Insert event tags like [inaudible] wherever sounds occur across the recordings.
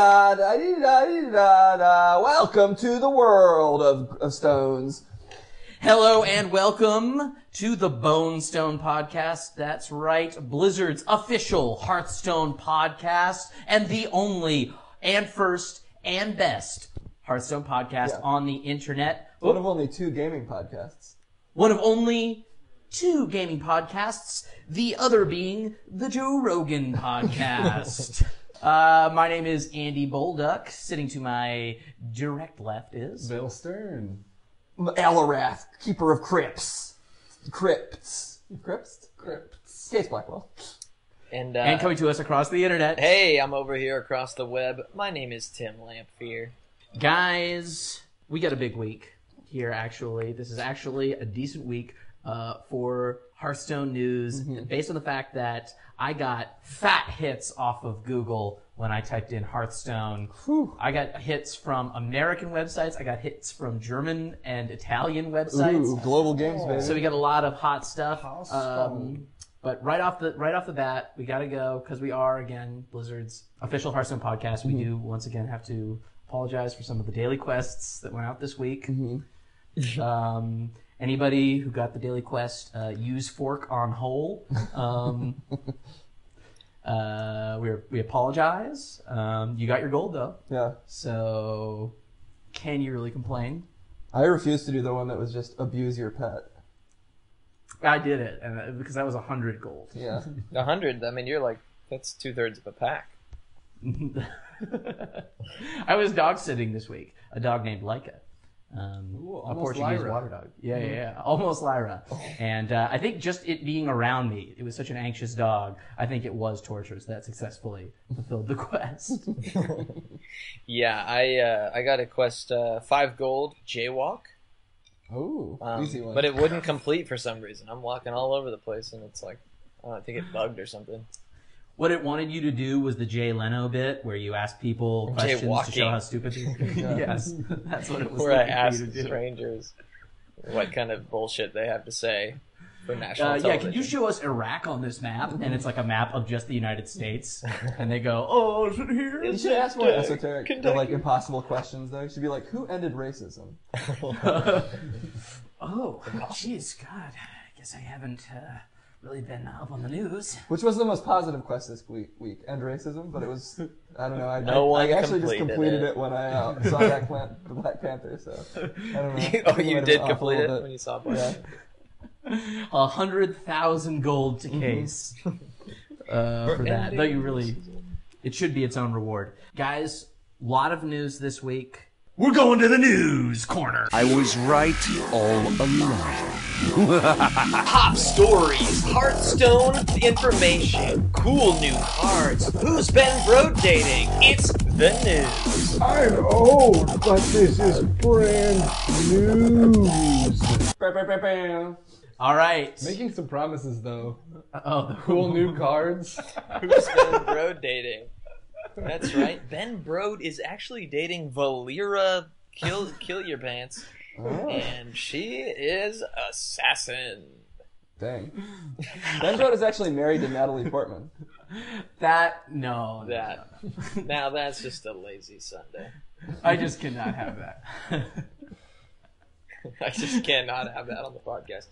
Da-dee-da, Welcome to the world of, of stones. Hello and welcome to the Bone Stone Podcast. That's right, Blizzard's official Hearthstone podcast and the only and first and best Hearthstone podcast Yeah. on the internet. One of only two gaming podcasts. One of only two gaming podcasts, the other being the Joe Rogan [laughs] podcast. Uh, my name is Andy Bolduck. Sitting to my direct left is Bill Stern. Elarath, keeper of crypts. Crypts. Crypts? Crypts. Case Blackwell. And, uh, and coming to us across the internet. hey, I'm over here across the web. My name is Tim Lamphere. Guys, we got a big week here, actually. This is actually a decent week uh, for Hearthstone news, based on the fact that I got fat hits off of Google when I typed in Hearthstone. I got hits from American websites, I got hits from German and Italian websites. Ooh, global games, baby. So we got a lot of hot stuff. Um, but right off the right off the bat, we got to go because we are again Blizzard's official Hearthstone podcast. We do once again have to apologize for some of the daily quests that went out this week. um, anybody who got the daily quest, uh, use fork on hole. Um, [laughs] uh, we we apologize. Um, you got your gold though, yeah. so can you really complain? I refuse to do the one that was just abuse your pet. I did it, and uh, because that was a hundred gold. Yeah. [laughs] A hundred. I mean, you're like that's two thirds of a pack. [laughs] I was dog sitting this week. A dog named Leica. Um, Ooh, a Portuguese Lyra. water dog. Yeah, yeah, yeah. Almost Lyra. And uh, I think just it being around me, it was such an anxious dog. I think it was torture, so that successfully fulfilled the [laughs] quest. [laughs] Yeah, I uh, I got a quest uh, five gold jaywalk, Ooh, um, easy one. but it wouldn't complete for some reason. I'm walking all over the place, and it's like I, don't know, I think it bugged or something. What it wanted you to do was the Jay Leno bit, where you ask people questions to show how stupid they are. [laughs] yes, that's what it was. Where I asked to do. strangers what kind of bullshit they have to say for national Uh, yeah, can you show us Iraq on this map? And it's like a map of just the United States. And they go, oh, is it here? you should ask more esoteric, or Kentucky. like impossible questions, though. You should be like, who ended racism? [laughs] Oh, [laughs] jeez, God. I guess I haven't uh, really been up on the news. Which was the most positive quest this week, week end racism, but it was, I don't know, I, No I, I actually just completed completed it. it, when I uh, saw Black, Plan- [laughs] Black Panther, so I don't know. I [laughs] think oh, you did been off a complete it when you saw Black Yeah. [laughs] A hundred thousand gold to case uh, for that. Though you really, it should be its own reward. Guys, lot of news this week. We're going to the news corner. I was right all along. Top stories, Hearthstone information, cool new cards. Who's been bro dating? It's the news. I'm old, but this is brand news. All right. Making some promises though. Oh, Cool new cards. Who's been bro dating? That's right. Ben Brode is actually dating Valeera Kill Kill Your Pants, oh. and she is assassin. Dang. [laughs] Ben Brode is actually married to Natalie Portman. that no, no, That no, no. now that's just a lazy Sunday. I just cannot have that. [laughs] [laughs] I just cannot have that on the podcast.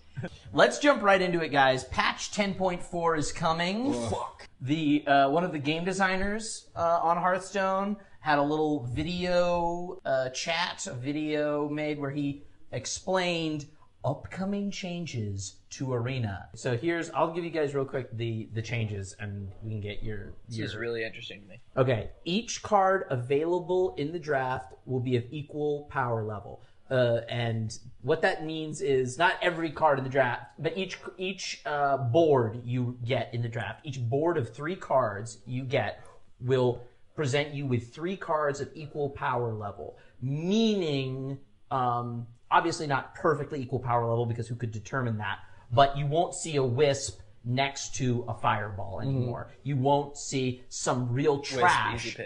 Let's jump right into it, guys. Patch 10.4 is coming. Fuck. The uh, one of the game designers uh, on Hearthstone had a little video uh, chat, a video made where he explained upcoming changes to Arena. So here's, I'll give you guys real quick the the changes, and we can get your. This is really interesting to me. Okay, each card available in the draft will be of equal power level. Uh, and what that means is not every card in the draft, but each each uh, board you get in the draft, each board of three cards you get will present you with three cards of equal power level. Meaning, um, obviously not perfectly equal power level because who could determine that? But you won't see a wisp next to a fireball anymore. You won't see some real trash.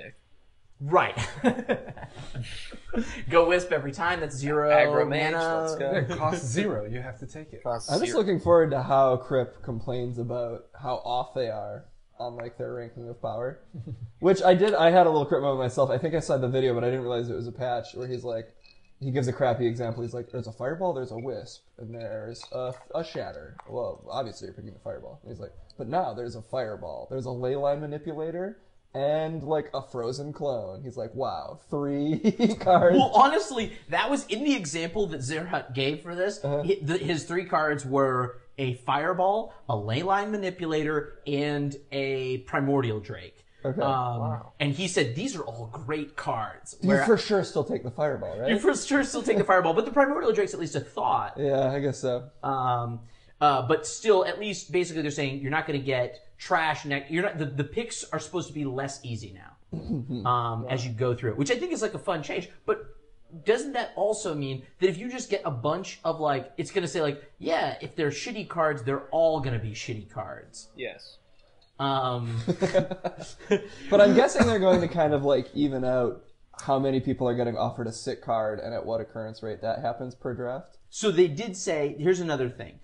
Easy pick. Right. [laughs] Go wisp every time. That's zero Aggro mage, mana. let's go. It costs zero. You have to take it. Costs I'm just zero. looking forward to how Crip complains about how off they are on like their ranking of power. [laughs] Which I did. I had a little crit moment myself. I think I saw the video, but I didn't realize it was a patch where he's like, he gives a crappy example. He's like, "There's a fireball, there's a wisp, and there's a, a shatter." Well, obviously you're picking the fireball. And he's like, "But now there's a fireball, there's a ley line manipulator." And like a frozen clone. He's like, wow, three [laughs] cards. Well, honestly, that was in the example that Zierhut gave for this. Uh-huh. His three cards were a fireball, a ley line manipulator, and a primordial drake. Okay. Um, And he said these are all great cards. you Where for sure still take the fireball, right? you for sure still take the fireball, but the primordial drake's at least a thought. yeah, I guess so. Um, uh, but still, at least basically they're saying you're not going to get trash next. You're not. The, the picks are supposed to be less easy now [laughs] um, as you go through it, which I think is like a fun change. But doesn't that also mean that if you just get a bunch of like, it's going to say like, yeah, if they're shitty cards, they're all going to be shitty cards. Yes. Um, [laughs] But I'm guessing they're going to kind of like even out how many people are getting offered a sick card and at what occurrence rate that happens per draft. So they did say, here's another thing.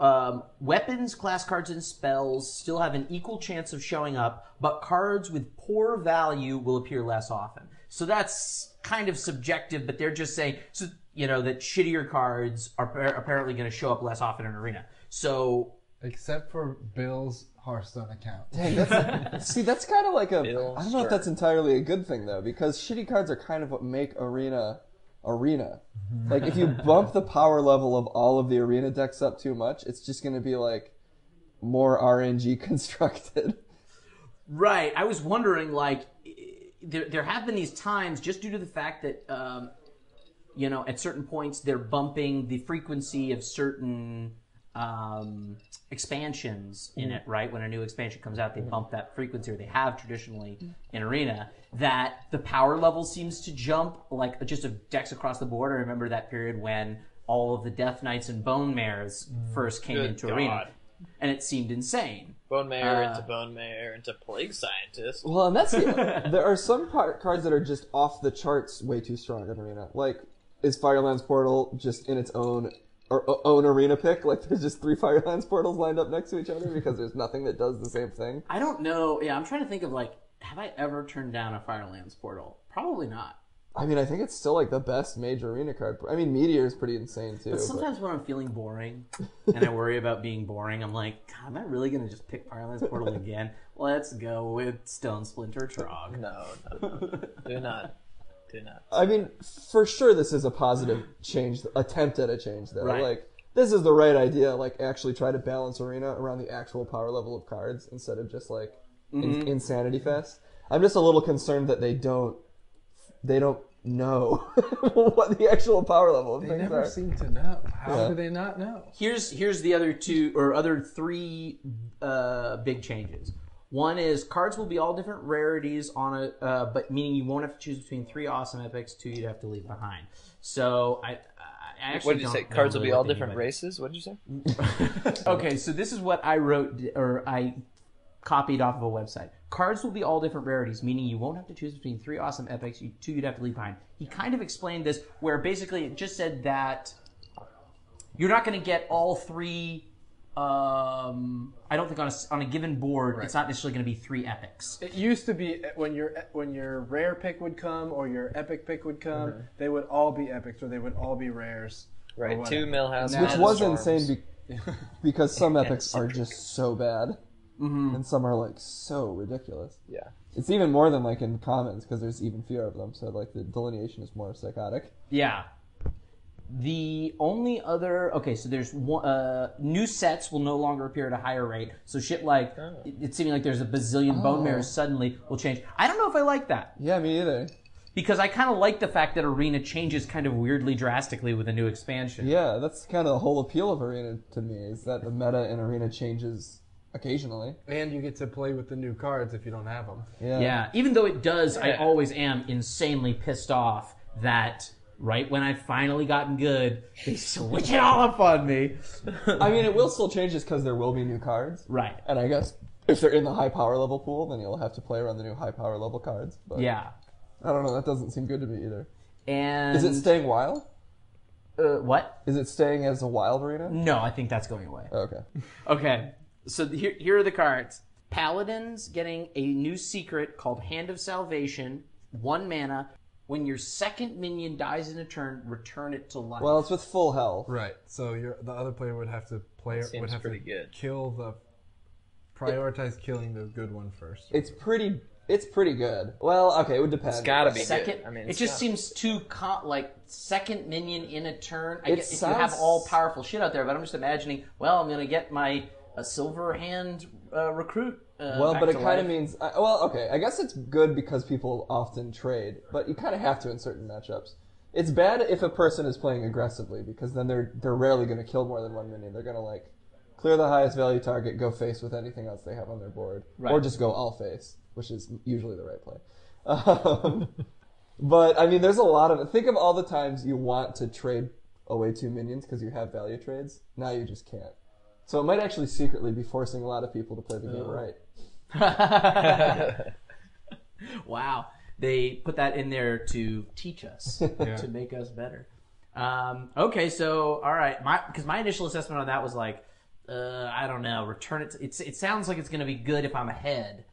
Um, weapons, class cards, and spells still have an equal chance of showing up, but cards with poor value will appear less often. So that's kind of subjective, but they're just saying, so, you know, that shittier cards are appar- apparently going to show up less often in Arena. So, Except for Bill's Hearthstone account. [laughs] Dang, that's, see, that's kind of like a. Bill I don't know if that's entirely a good thing though, because shitty cards are kind of what make arena arena. Like if you [laughs] bump the power level of all of the arena decks up too much, it's just going to be like more RNG [laughs] constructed. Right. I was wondering, like, there, there have been these times just due to the fact that, um, you know, at certain points they're bumping the frequency of certain um, expansions in it, right? When a new expansion comes out, they bump that frequency, or they have traditionally in Arena, that the power level seems to jump, like, just of decks across the board. I remember that period when all of the Death Knights and Bone Mares first came Good into God. Arena, and it seemed insane. Bone Mare Uh, into Bone Mare into Plague Scientist. Well, and that's the, [laughs] there are some par- cards that are just off the charts, way too strong in arena. Like, is Firelands Portal just in its own or o- own arena pick? Like, there's just three Firelands portals lined up next to each other because there's nothing that does the same thing. I don't know. Yeah, I'm trying to think of like, have I ever turned down a Firelands portal? Probably not. I mean, I think it's still like the best major arena card. I mean, Meteor is pretty insane too. But but- sometimes when I'm feeling boring and I worry about being boring, I'm like, God, am I really gonna just pick Firelands portal [laughs] again? Let's go with Stonesplinter Trogg. No, no, no. Do not. Do not. I mean, for sure, this is a positive change, attempt at a change, though. Right. Like, this is the right idea. Like, actually try to balance arena around the actual power level of cards instead of just like Mm-hmm. insanity fest. I'm just a little concerned that they don't, they don't know [laughs] what the actual power level of They things never are. seem to know. How Yeah. do they not know? Here's here's the other two or other three uh, big changes. One is cards will be all different rarities on a, uh, but meaning you won't have to choose between three awesome epics, two you'd have to leave behind. So I, I actually What did you say? Cards will be all different by- races? What did you say? [laughs] [laughs] Okay, so this is what I wrote or I copied off of a website. Cards will be all different rarities, meaning you won't have to choose between three awesome epics, you, two you'd have to leave behind. He kind of explained this where basically it just said that you're not going to get all three. Um, I don't think on a, s- on a given board, it's not necessarily going to be three epics. It used to be eh, when your eh, when your rare pick would come or your epic pick would come, mm-hmm. they would all be epics or they would all be rares. Right, two Millhouse. Now Which was Storms. insane be- [laughs] because some epics are just so bad, mm-hmm. and some are like so ridiculous. Yeah. It's even more than like in commons because there's even fewer of them. So like the delineation is more psychotic. Yeah. The only other okay, so there's one uh, new sets will no longer appear at a higher rate. So shit like it, it's seeming like there's a bazillion bone mares suddenly will change. I don't know if I like that Yeah, me either. because I kind of like the fact that arena changes kind of weirdly drastically with a new expansion. Yeah, that's kind of the whole appeal of arena to me is that the meta in arena changes occasionally. And you get to play with the new cards if you don't have them. Yeah. Yeah, even though it does, I always am insanely pissed off that right when I've finally gotten good, [laughs] they switch it all up on me. I mean, it will still change just because there will be new cards, right. and I guess if they're in the high power level pool, then you'll have to play around the new high power level cards. But Yeah. I don't know. That doesn't seem good to me either. And Is it staying wild? uh, what? Is it staying as a wild arena? No, I think that's going away. Okay. [laughs] Okay, so here, here are the cards. Paladins getting a new secret called Hand of Salvation, one mana. When your second minion dies in a turn, return it to life. Well, it's with full health. Right. So your the other player would have to play Seems would have pretty to good. kill the prioritize killing the good one first. It's pretty. It's pretty good. Well, okay, it would depend. It's gotta be second, good. I mean, it it's just gotta- seems too com- like second minion in a turn. I It guess if you have sounds- all powerful shit out there, but I'm just imagining. Well, I'm gonna get my a silver hand uh, recruit. Uh, Well, but it kind of means. I- Well, okay, I guess it's good because people often trade, but you kind of have to in certain matchups. It's bad if a person is playing aggressively because then they're they're rarely going to kill more than one minion. They're going to like clear the highest value target, go face with anything else they have on their board, Right. or just go all face, which is usually the right play. [laughs] Um, but I mean, there's a lot of think of all the times you want to trade away two minions because you have value trades. Now you just can't. So it might actually secretly be forcing a lot of people to play the game Oh. right. [laughs] wow, they put that in there to teach us, [laughs] to make us better. Um, okay, so all right, my because my initial assessment on that was like, uh, I don't know, return it. To, it's it sounds like it's going to be good if I'm ahead,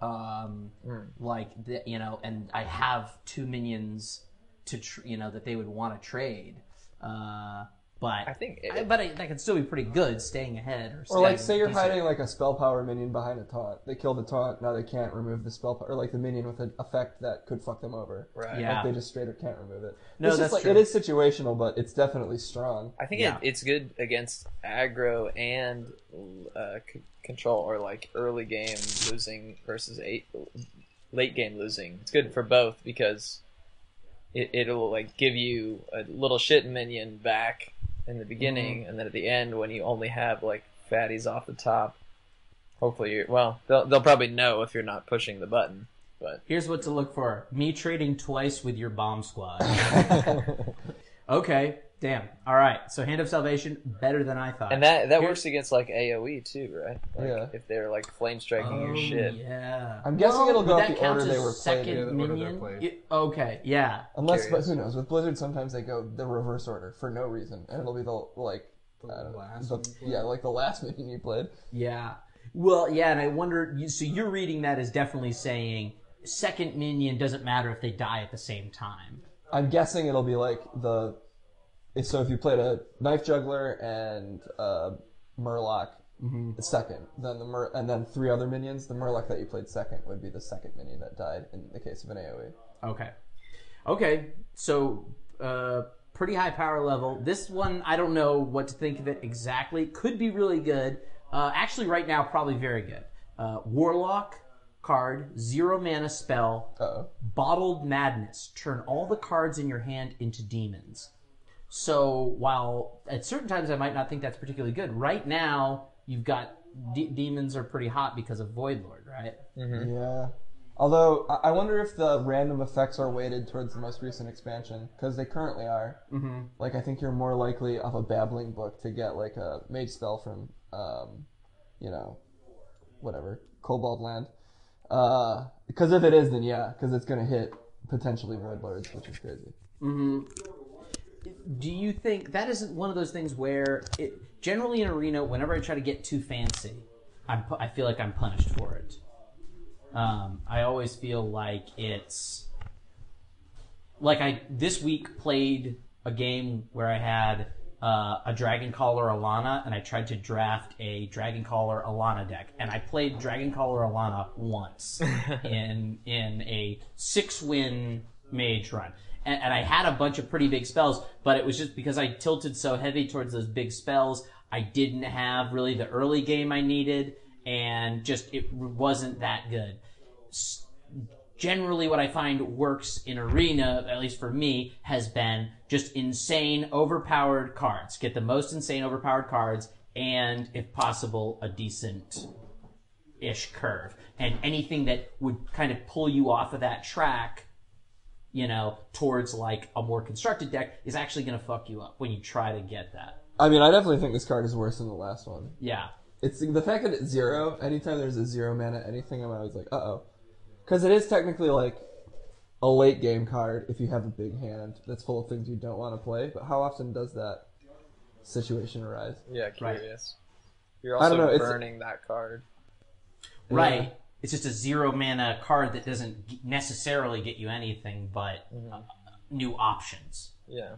um, like the, you know, and I have two minions to tr- you know that they would want to trade. Uh, but I think I- but I, that could still be pretty good, staying ahead or, Or like, say you're decent. hiding like a spell power minion behind a taunt. They kill the taunt. Now they can't remove the spell power, or like the minion with an effect that could fuck them over. Right. Yeah. Like they just straight up can't remove it. No, it's that's like true. it is situational, but it's definitely strong. I think Yeah. it, it's good against aggro and uh, c- control, or like early game losing versus eight, late game losing. It's good for both because it, it'll like give you a little shit minion back in the beginning, Mm-hmm. and then at the end when you only have like fatties off the top. Hopefully, you're well. They'll they'll probably know if you're not pushing the button, but Here's what to look for: me trading twice with your bomb squad. [laughs] okay, damn. All right, so Hand of Salvation better than I thought. and that that Here- works against like AOE too, right? Like, Yeah. If they're like flame striking Oh, your shit. Yeah. I'm guessing Well, it'll go would up that the count order they as were played second. Yeah, the order they're minion. played. It- okay, yeah. Unless, but Curious. who knows? With Blizzard, sometimes they go the reverse order for no reason, and it'll be the like, The I don't know, last the- one you played? yeah, like the last [laughs] minion you played. Yeah. Well, yeah, and I wonder. you- So you're reading that as definitely saying second minion doesn't matter if they die at the same time. I'm guessing it'll be like the. So if you played a knife juggler and uh, Murloc second, then the Mur- and then three other minions, the Murloc that you played second would be the second minion that died in the case of an. AOE. Okay. Okay. So, uh, pretty high power level. This one, I don't know what to think of it exactly. Could be really good. Uh, actually, right now, probably very good. Uh, Warlock card, zero mana spell, Uh-oh. Bottled Madness. Turn all the cards in your hand into demons. So while at certain times I might not think that's particularly good, right now you've got de- demons are pretty hot because of Void Lord, right? Yeah. Although I I wonder if the random effects are weighted towards the most recent expansion because they currently are. Mm-hmm. Like I think you're more likely off a babbling book to get like a mage spell from, um, you know, whatever Cobalt Land. Uh, because if it is, then yeah, because it's gonna hit potentially void lords, which is crazy. Do you think that isn't one of those things where it generally in arena whenever i try to get too fancy I'm, i feel like i'm punished for it. Um, i always feel like it's like i this week played a game where i had uh, a Dragoncaller Alanna and i tried to draft a Dragoncaller Alanna deck. And i played Dragoncaller Alanna once [laughs] in in a six win mage run and, and I had a bunch of pretty big spells, but it was just because I tilted so heavy towards those big spells. I didn't have really the early game I needed, and just it wasn't that good. S- Generally, what I find works in arena, at least for me, has been just insane, overpowered cards. Get the most insane, overpowered cards, and if possible, a decent ish curve. And anything that would kind of pull you off of that track you know, towards like a more constructed deck is actually going to fuck you up when you try to get that. I mean, I definitely think this card is worse than the last one. Yeah. It's the fact that it's zero. Anytime there's a zero mana anything, I'm always like, uh oh, because it is technically like a late game card if you have a big hand that's full of things you don't want to play. But how often does that situation arise? Yeah, Right. curious. You're I don't also know, it's- burning that card. right? It's just a zero mana card that doesn't necessarily get you anything but uh, new options. Yeah.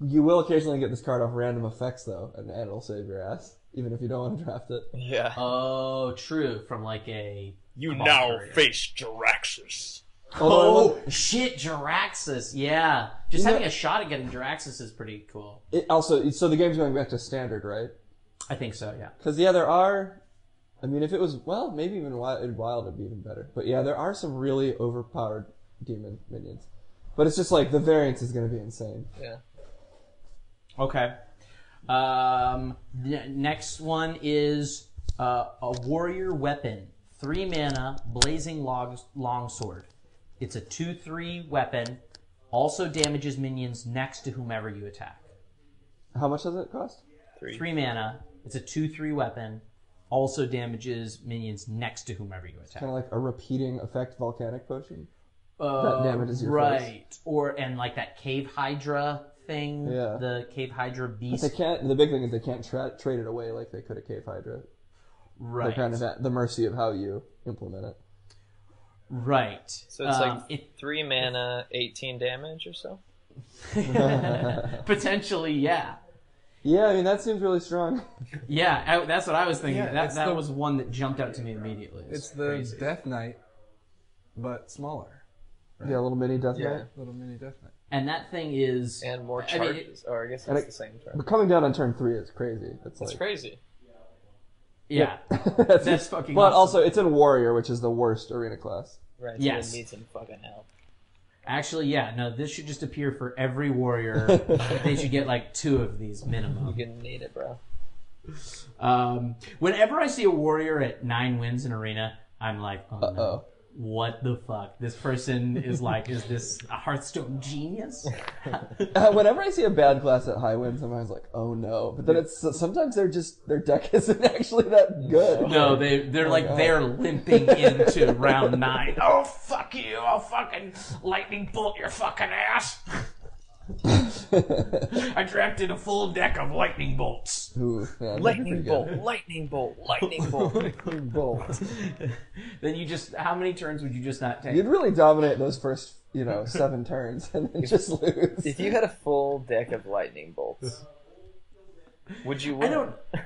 You will occasionally get this card off random effects though, and, and it'll save your ass, even if you don't want to draft it. Yeah. Oh, true. From like a you Come on, now hurry face Jaraxxus. Although I oh wonder- shit, Jaraxxus. Yeah, just You know- having a shot at getting Jaraxxus is pretty cool. it also, so the game's going back to standard, right? I think so. Yeah. Because yeah, there are. I mean, if it was well, maybe even wild, wild would be even better. But yeah, there are some really overpowered demon minions. But it's just like the variance is going to be insane. Yeah. Okay. Um, the next one is uh, a warrior weapon, three mana, blazing log- longsword. It's a two-three weapon. Also damages minions next to whomever you attack. How much does it cost? Three. Three mana. It's a two-three weapon. Also damages minions next to whomever you attack. Kind of like a repeating effect volcanic potion. Uh, damages your right. Or and like that cave hydra thing. Yeah. The cave hydra beast. They can't. The big thing is they can't tra- trade it away like they could a cave hydra. right. They're kind of at the mercy of how you implement it. Right. So it's Um, like three mana, 18 damage or so? [laughs] [laughs] potentially, yeah. Yeah, I mean that seems really strong. Yeah, I, that's what I was thinking. Yeah, that it's that the- was one that jumped out to me immediately. It's the crazy. Death Knight, but smaller. Yeah, a little mini death Yeah. knight. Little mini Death Knight. and that thing is And more I mean, charges. or I guess And it's it- the same turn. But coming down on turn three is crazy. It's It's like crazy. yeah. [laughs] that's, That's fucking But awesome. also, it's in warrior, which is the worst arena class. Right. Yes. So it needs some fucking help. Actually, yeah. No, this should just appear for every warrior. [laughs] they should get like two of these minimum. You're gonna need it, bro. Um, whenever I see a warrior at nine wins in arena, I'm like, oh no. Uh-oh. What the fuck? This person is like, is this a Hearthstone genius? [laughs] Uh, whenever I see a bad class at high win, sometimes I'm like, oh no. But then it's sometimes they're just their deck [laughs] isn't actually that good. No, they they're like God. they're limping into round nine. [laughs] Oh fuck you! I'll fucking lightning bolt your fucking ass. I drafted a full deck of lightning bolts. Ooh, yeah, that'd be Lightning bolt, lightning bolt, lightning [laughs] bolt. bolt. then you just how many turns would you just not take? You'd really dominate those first, you know, seven turns and then [laughs] just lose. if you had a full deck of lightning bolts, would you I don't. [laughs]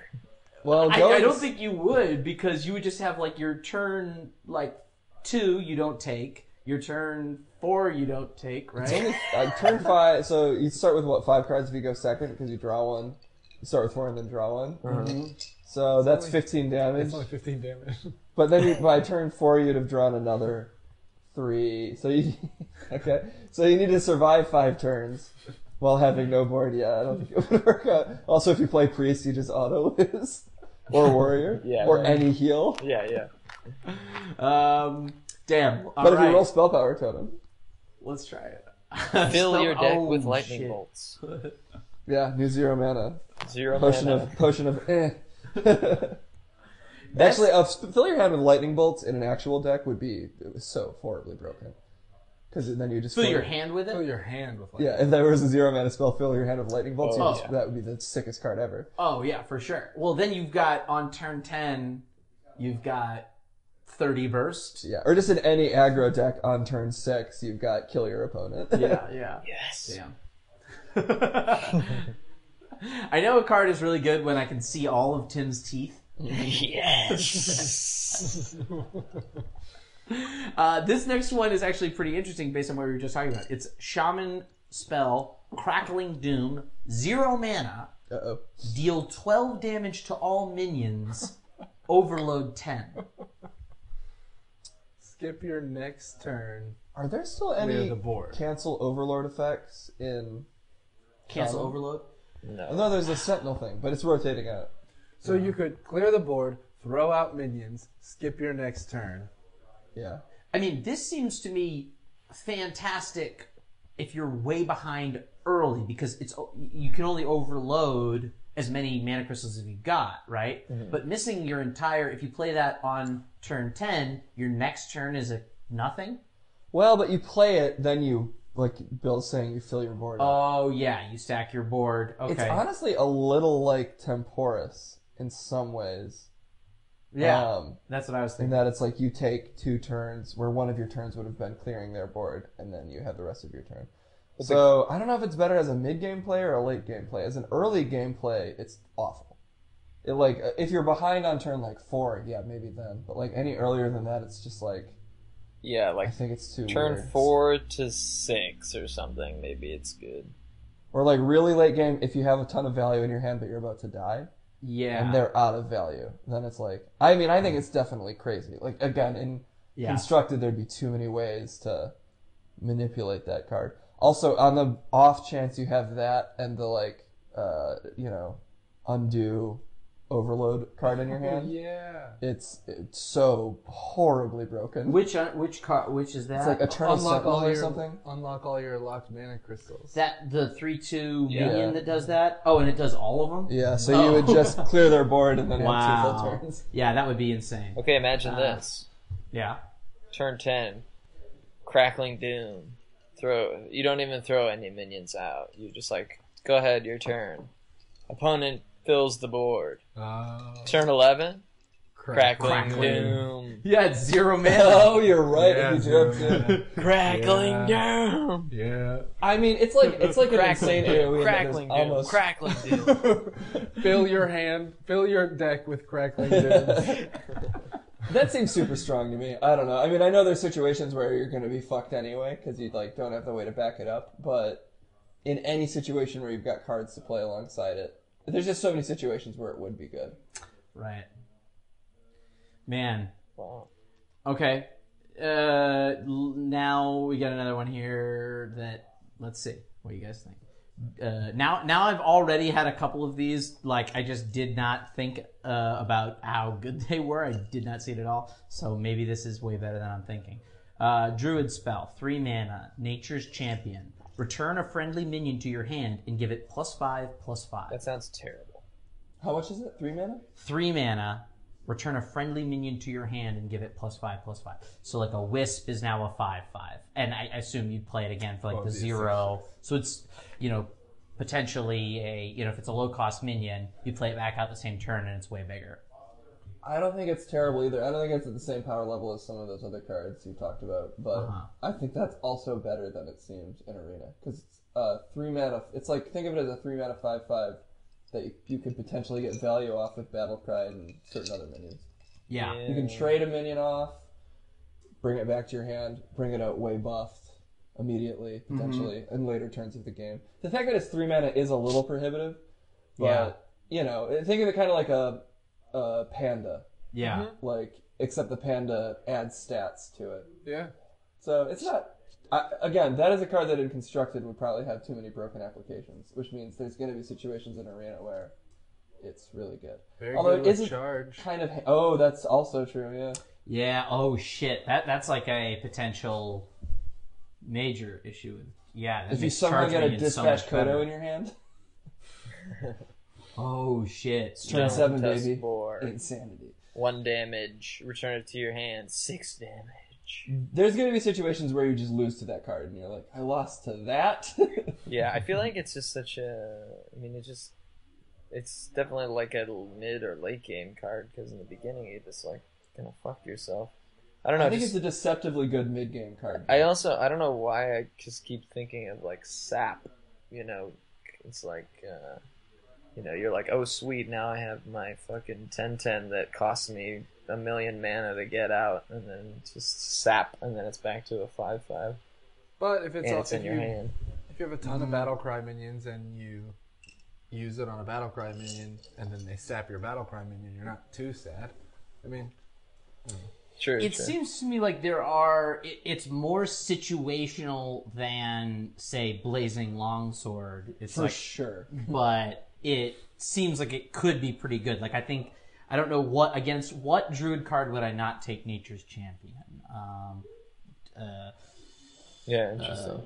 Well, I, I don't think you would because you would just have like your turn like two you don't take, your turn four you don't take, It's only, right? [laughs] uh, turn five. So you start with what five cards if you go second because you draw one. You start with four and then draw one. Mm-hmm. So that's only- fifteen damage. It's only 15 damage. [laughs] But then you, by turn four, you'd have drawn another three. So you [laughs] okay. So you need to survive five turns while having no board. Yeah, I don't think it would work out. Also, if you play priest, you just auto lose, or warrior, Yeah, or right. any heal. Yeah, yeah. Um, damn. All But if right, you roll spell power totem, let's try it. [laughs] Fill Spell- your deck oh, with lightning shit. bolts. [laughs] yeah, new zero mana, Zero potion mana. of potion of eh. [laughs] Actually, uh, sp- fill your hand with lightning bolts in an actual deck would be it was so horribly broken. Because then you just Fill fill your hand with Fill it. your hand with like Yeah, if there was a zero mana spell, fill your hand with lightning bolts. Oh, you just- yeah. That would be the sickest card ever. Oh yeah, for sure. Well, then you've got on turn ten, you've got thirty burst. Yeah, or just in any aggro deck on turn six, you've got kill your opponent. Yeah, [laughs] yeah. Yes. Damn. [laughs] I know a card is really good when I can see all of Tim's teeth. Yes. [laughs] Uh, this next one is actually pretty interesting based on what we were just talking about. It's Shaman spell, Crackling Doom, zero mana, Uh oh. deal 12 damage to all minions, overload 10. Skip your next turn. Are there still Clear any the board. cancel overload effects in? Cancel Shaman? overload? No. no, there's a sentinel thing, but it's rotating out. So you could clear the board, throw out minions, skip your next turn. Yeah. I mean, this seems to me fantastic if you're way behind early because it's you can only overload as many mana crystals as you've got, right? But missing your entire if you play that on turn 10, your next turn is a nothing. Well, but you play it, then you like Bill's saying, you fill your board. up. Oh yeah, you stack your board. Okay. It's honestly a little like Temporus in some ways. Yeah, Um, that's what I was in thinking. that it's like you take two turns where one of your turns would have been clearing their board, and then you have the rest of your turn. So I don't know if it's better as a mid game play or a late game play. As an early game play, it's awful. It like if you're behind on turn like four, yeah, maybe then. But like any earlier than that, it's just like Yeah, like I like think it's too turn weird. four to six or something. Maybe it's good. or like really late game. If you have a ton of value in your hand, but you're about to die, yeah, and they're out of value, then it's like I mean I think it's definitely crazy. Like again in yeah. constructed, there'd be too many ways to manipulate that card. Also, on the off chance you have that and the like, uh, you know, undo overload card in your [laughs] hand, Yeah. it's it's so horribly broken. Which uh, which car? Which is that? It's like Eternal Unlock Sentinel all or your something. unlock all your locked mana crystals. that the three two Yeah. minion that does that. Oh, and it does all of them. Yeah, so you would just [laughs] clear their board and then have two full Wow. turns. Yeah, that would be insane. Okay, imagine Uh, this. Yeah. Turn ten, crackling doom. Throw. You don't even throw any minions out. You just like go ahead, your turn. Opponent fills the board. Oh. Turn eleven, crackling, Crackling. doom. Yeah, it's zero mana. [laughs] Oh, you're right. Yeah, you zero to. Crackling Yeah. doom. Yeah. I mean, it's like it's like an Crackling insane doom. AoE that is Crackling doom. almost Crackling [laughs] doom. fill your hand, fill your deck with crackling dooms. [laughs] That seems super strong to me. I don't know. I mean, I know there's situations where you're going to be fucked anyway because you like don't have the way to back it up. But in any situation where you've got cards to play alongside it, there's just so many situations where it would be good. Right. Man. Wow. Okay. Uh, now we got another one here that let's see what you guys think. Uh, now, now I've already had a couple of these. Like I just did not think uh, about how good [laughs] they were. I did not see it at all. So maybe this is way better than I'm thinking. Uh, Druid spell, three mana, Nature's Champion. Return a friendly minion to your hand and give it plus five, plus five. That sounds terrible. How much is it? Three mana? three mana, return a friendly minion to your hand and give it plus five, plus five. So like a wisp is now a five five, and I I assume you'd play it again for like Oh, the it'd be a zero. So it's you know potentially a you know if it's a low cost minion, you play it back out the same turn and it's way bigger. I don't think it's terrible either. I don't think it's at the same power level as some of those other cards you talked about, but Uh-huh. I think that's also better than it seemed in Arena because it's uh, three mana. It's like think of it as a three mana five five that you, you could potentially get value off with Battle Cry and certain other minions. Yeah. You can trade a minion off, bring it back to your hand, bring it out way buffed immediately, mm-hmm. potentially, in later turns of the game. The fact that it's three mana is a little prohibitive, but Yeah. you know, think of it kind of like a, a panda, Yeah. Mm-hmm. like except the panda adds stats to it. yeah. So it's not. I, again, that is a card that in constructed would probably have too many broken applications, which means there's going to be situations in arena where it's really good. Very Although good it with isn't charge. kind of. Oh, that's also true. Yeah. Yeah. Oh shit. That that's like a potential major issue. Yeah. If you somehow get a minions so dispatch Kodo in your hand, [laughs] Oh shit. turn No. seven, baby. board. Insanity. One damage. Return it to your hand. Six damage. There's going to be situations where you just lose to that card, and you're like, I lost to that. [laughs] Yeah, I feel like it's just such a. I mean, it just. It's definitely like a mid or late game card because in the beginning you just like gonna fuck yourself. I don't know. I think just- it's a deceptively good mid game card. I also I don't know why I just keep thinking of like sap. You know, it's like uh, you know you're like oh sweet now I have my fucking ten ten that costs me a million mana to get out and then just sap and then it's back to a five five But if it's, and all, it's if in your you hand. if you have a ton of battle cry minions and you use it on a battle cry minion and then they sap your battle cry minion, you're not too sad. I mean, True. It true. seems to me like there are. It, it's more situational than, say, blazing longsword. It's for like, sure. but it seems like it could be pretty good. Like I think I don't know what against what druid card would I not take Nature's Champion? Um, uh, yeah, interesting.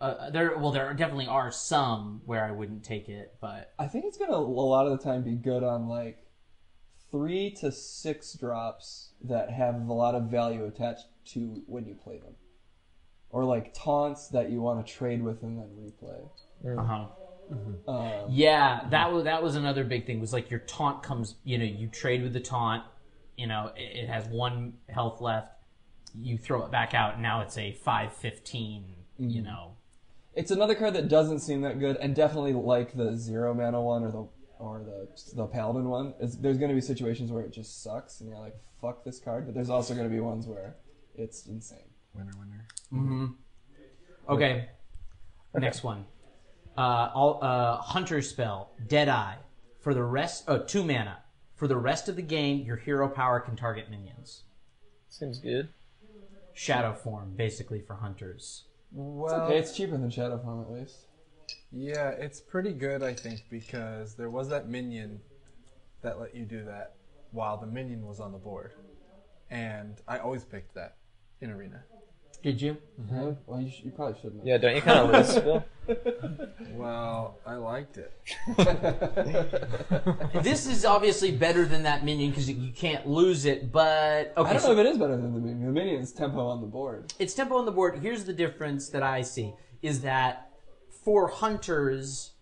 uh, there, well, there definitely are some where I wouldn't take it, but I think it's gonna a lot of the time be good on like three to six drops that have a lot of value attached to when you play them, or like taunts that you want to trade with and then replay. Uh-huh. Um, Yeah, that was that was another big thing. Was like your taunt comes, you know, you trade with the taunt, you know it, it has one health left. You throw it back out, and now it's a five fifteen. You know, It's another card that doesn't seem that good, and definitely like the zero mana one or the or the the paladin one. Is there's going to be situations where it just sucks, and you're like, fuck this card. But there's also going to be ones where it's insane. Winner, winner. Hmm. Okay. Next one. Uh, all, uh, Hunter spell, Deadeye. For the rest, oh, two mana. For the rest of the game, your hero power can target minions. Seems good. Shadow form, basically for hunters. Well, Okay, it's cheaper than Shadow Form at least. yeah, it's pretty good, I think, because there was that minion that let you do that while the minion was on the board, and I always picked that in arena. Did you? Mm-hmm. Really? Well, you, sh- you probably shouldn't. Yeah, don't you kind of lose, Bill? Well, I liked it. [laughs] This is obviously better than that minion because you can't lose it. But okay, I don't so know if it is better than the minion. The minion's tempo on the board. it's tempo on the board. Here's the difference that I see: is that for hunters,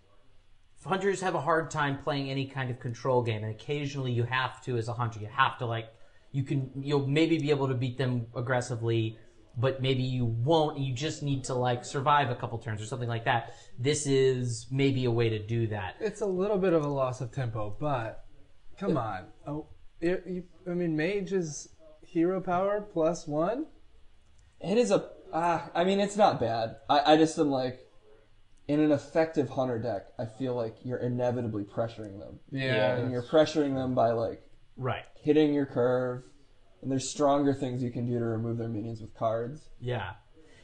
hunters have a hard time playing any kind of control game, and occasionally you have to, as a hunter, you have to like you can you'll maybe be able to beat them aggressively, but maybe you won't. You just need to like survive a couple turns or something like that. This is maybe a way to do that. It's a little bit of a loss of tempo, but come on. Oh, you, you, I mean, mage is hero power plus one. It is a. Ah, I mean, it's not bad. I, I just am like, in an effective hunter deck, I feel like you're inevitably pressuring them, Yeah, and you're pressuring them by like Right. hitting your curve. And there's stronger things you can do to remove their minions with cards. Yeah.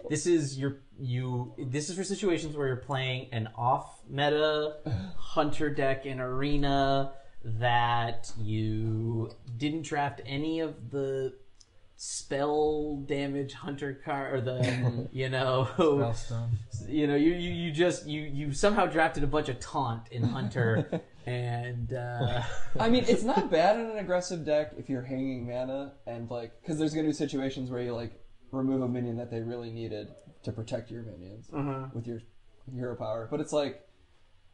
This is your you this is for situations where you're playing an off meta [laughs] hunter deck in arena that you didn't draft any of the spell damage hunter card or the [laughs] you know [laughs] you know you, you you just you you somehow drafted a bunch of taunt in hunter and uh [laughs] I mean, it's not bad in an aggressive deck if you're hanging mana and like, because there's gonna be situations where you like remove a minion that they really needed to protect your minions with your hero power. But it's like,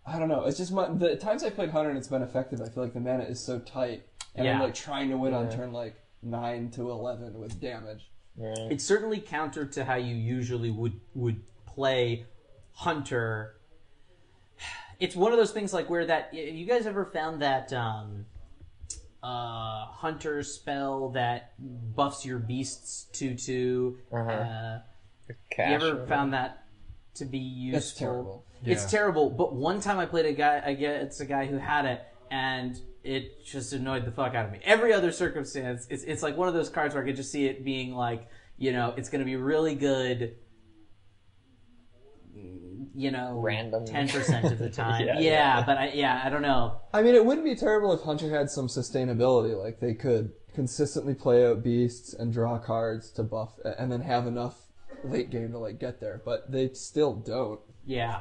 I don't know. It's just my, the times I played Hunter and it's been effective. I feel like the mana is so tight, and I'm like trying to win on turn like nine to eleven with damage. it's certainly counter to how you usually would would play hunter it's one of those things like where that have you guys ever found that um uh hunter spell that buffs your beasts 2 2 uh Cash. you ever found that to be useful? It's terrible. it's terrible but one time i played a guy i get it's a guy who had it and it just annoyed the fuck out of me. Every other circumstance it's, it's like one of those cards where i could just see it being like you know it's going to be really good you know Random. 10% of the [laughs] time yeah, Yeah, yeah. but i yeah i don't know I mean, it wouldn't be terrible if Hunter had some sustainability. Like they could consistently play out beasts and draw cards to buff, and then have enough late game to like get there. But they still don't yeah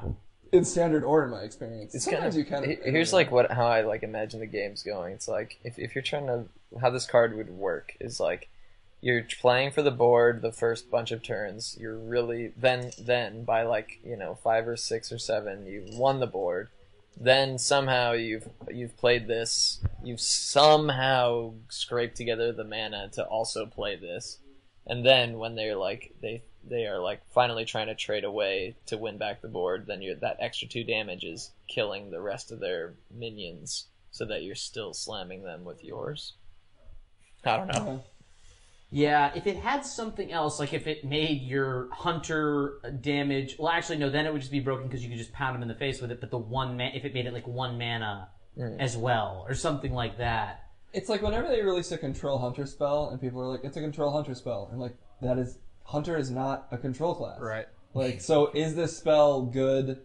in standard or in my experience. It's Sometimes kind of, you kind of. Here's like what how I like imagine the game's going. It's like if if you're trying to how this card would work is like you're playing for the board the first bunch of turns. You're really then then by like you know five or six or seven you've won the board. Then somehow you've you've played this. You've somehow scraped together the mana to also play this, and then when they're like they they are like finally trying to trade away to win back the board, then you're that extra two damage is killing the rest of their minions, so that you're still slamming them with yours. I don't know. Yeah, if it had something else, like if it made your hunter damage, well, actually, no, then it would just be broken because you could just pound him in the face with it. But the one man, if it made it like one mana mm. as well, or something like that. It's like whenever they release a control hunter spell, and people are like, "It's a control hunter spell," and like that is hunter is not a control class. Right. Like, so is this spell good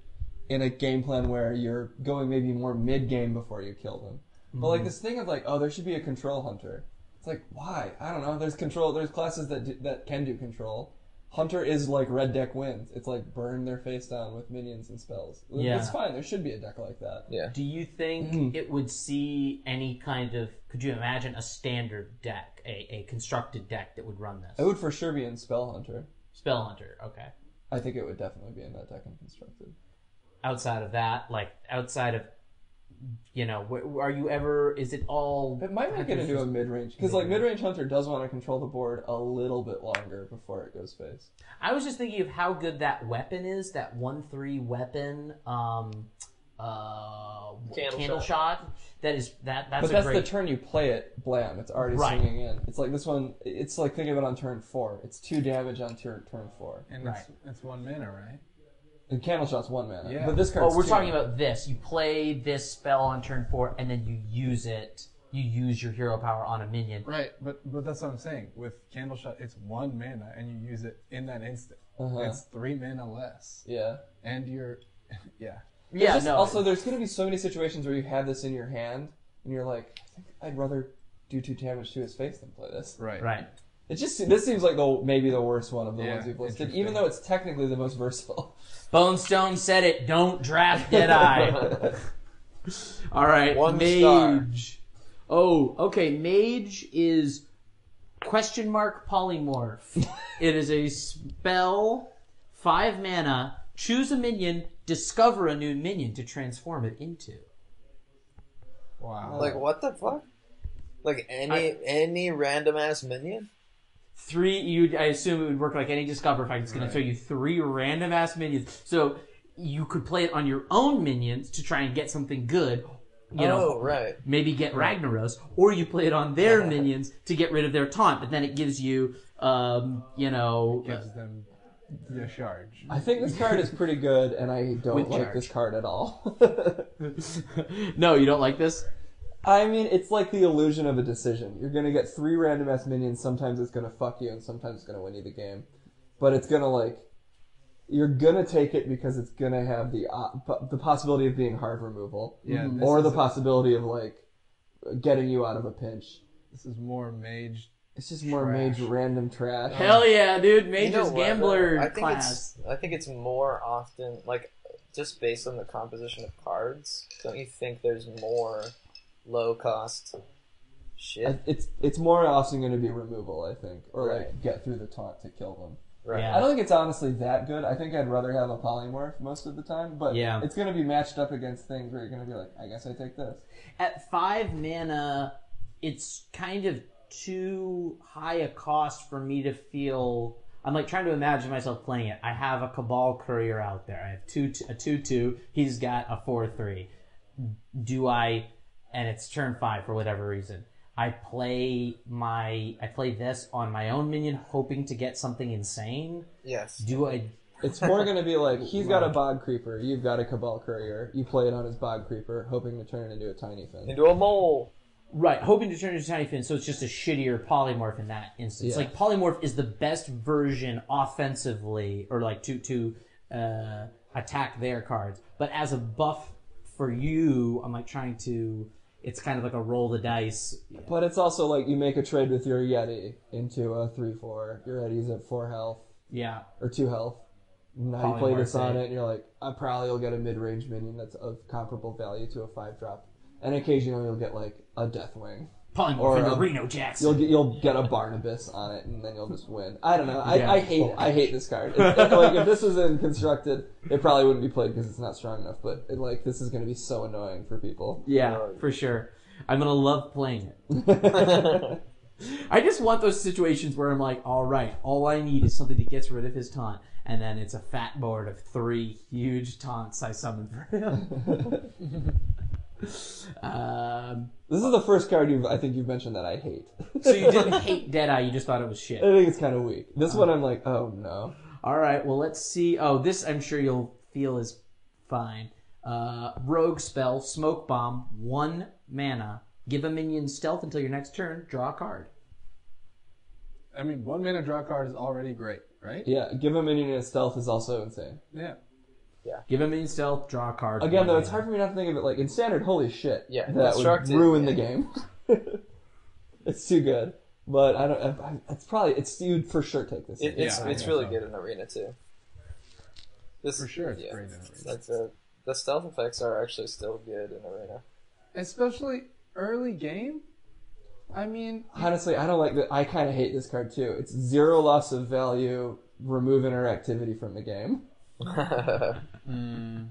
in a game plan where you're going maybe more mid game before you kill them? But like mm-hmm. this thing of like, oh, there should be a control hunter. It's like why? I don't know. There's control. There's classes that do, that can do control. Hunter is like red deck wins. It's like burn their face down with minions and spells. Yeah. It's fine. There should be a deck like that. Yeah. Do you think mm-hmm. it would see any kind of? Could you imagine a standard deck, a, a constructed deck that would run this? It would for sure be in Spell Hunter. Spell Hunter, okay. I think it would definitely be in that deck and constructed. Outside of that, like outside of you know, wh- are you ever? Is it all? It might make it into a mid range because like mid range hunter does want to control the board a little bit longer before it goes face. I was just thinking of how good that weapon is. That one three weapon. Um, uh, Candle candle shot. shot. That is that. That's But a that's great. the turn you play it. Blam! It's already Right. swinging in. It's like this one. It's like think of it on turn four. It's two damage on turn turn four. And Right. it's, it's one mana, right? And candle shot's one mana. Yeah. But this card. Oh, we're talking about this. You play this spell on turn four, and then you use it. You use your hero power on a minion. Right, but but that's what I'm saying. With Candle Shot, it's one mana, and you use it in that instant. Uh-huh. It's three mana less, Yeah. and you're, [laughs] yeah. Yeah, Just- no. Also, there's going to be so many situations where you have this in your hand, and you're like, I think I'd rather do two damage to his face than play this. Right. right. It just this seems like the maybe the worst one of the Yeah, ones we've listed, interesting. even though it's technically the most versatile. Bonestone said it. Don't draft [laughs] Deadeye. All right, One Mage. Oh, okay. Mage is question mark polymorph. [laughs] it is a spell, five mana. Choose a minion. Discover a new minion to transform it into. Wow. Like what the fuck? Like any any random ass minion? Three. You. I assume it would work like any Discover effect. It's going Right. to show you three random ass minions. So you could play it on your own minions to try and get something good. You know, oh right. maybe get Ragnaros, or you play it on their [laughs] minions to get rid of their taunt, but then it gives you, um, you know, gives them the charge. I think this card is pretty good, and I don't With like charge. this card at all. [laughs] [laughs] no, you don't like this? I mean, it's like the illusion of a decision. You're gonna get three random ass minions. Sometimes it's gonna fuck you, and sometimes it's gonna win you the game. But it's gonna like, you're gonna take it because it's gonna have the uh, po- the possibility of being hard removal, Yeah, or the is- possibility of like getting you out of a pinch. This is more mage. It's just more Trash. mage random trash. Hell yeah, dude! You Mage's know gambler? I think class. it's I think it's more often like just based on the composition of cards. Don't you think there's more low cost shit? It's it's more often going to be removal, I think, or like get through the taunt to kill them. Right. Yeah. I don't think it's honestly that good. I think I'd rather have a polymorph most of the time, but Yeah. it's going to be matched up against things where you're going to be like, I guess I take this. At five mana, it's kind of too high a cost for me to feel. I'm like trying to imagine myself playing it. I have a Cabal Courier out there. I have two, a two two. He's got a four three. Do I? And it's turn five for whatever reason. I play my I play this on my own minion, hoping to get something insane. yes. Do I? It's more going to be like [laughs] he's got a bog creeper, you've got a cabal courier. You play it on his bog creeper, hoping to turn it into a tiny fin. Into a mole. Right, hoping to turn it into a Tiny Fin, so it's just a shittier polymorph in that instance. Yeah. Like polymorph is the best version offensively, or like to to uh, attack their cards. But as a buff for you, I'm like trying to. It's kind of like a roll the dice. But it's also like you make a trade with your Yeti into a three four. Your Yeti's at four health Yeah, or two health. Now you play this on it. it, and you're like, I probably will get a mid range minion that's of comparable value to a five drop, and occasionally you'll get like a Deathwing. Polymorph Or into a- um, Reno Jackson. You'll get you'll get a Barnabus on it, and then you'll just win. I don't know. I, Yeah. I hate I hate this card. It's like if this was in constructed, it probably wouldn't be played because it's not strong enough. But it, like this is going to be so annoying for people. yeah, for sure. I'm gonna love playing it. [laughs] I just want those situations where I'm like, all right, all I need is something that gets rid of his taunt, and then it's a fat board of three huge taunts I summon for him. [laughs] [laughs] um, This is the first card you've I think you've mentioned that I hate. so you didn't [laughs] hate Deadeye, you just thought it was shit. I think it's kind of weak. This one I'm like, oh no. All right, well, let's see. Oh, this I'm sure you'll feel is fine. Uh, rogue spell, smoke bomb, one mana. Give a minion stealth until your next turn. Draw a card. I mean, one mana draw card is already great, right? Yeah, give a minion a stealth is also insane. Yeah. Give a minion stealth. Draw a card. Again, though, it's mana. hard for me not to think of it like in standard. Holy shit! Yeah, that would constructed, ruin the yeah. game. [laughs] it's too good, but I don't. I, I- it's probably it's you'd for sure take this. It, it's Yeah, I it's guess really so. good in arena too. This For sure, it's yeah, great in arena. That's a, the stealth effects are actually still good in arena. Especially early game. I mean, Honestly, I don't like that. I kind of hate this card too. It's zero loss of value, remove interactivity from the game. [laughs] Mm.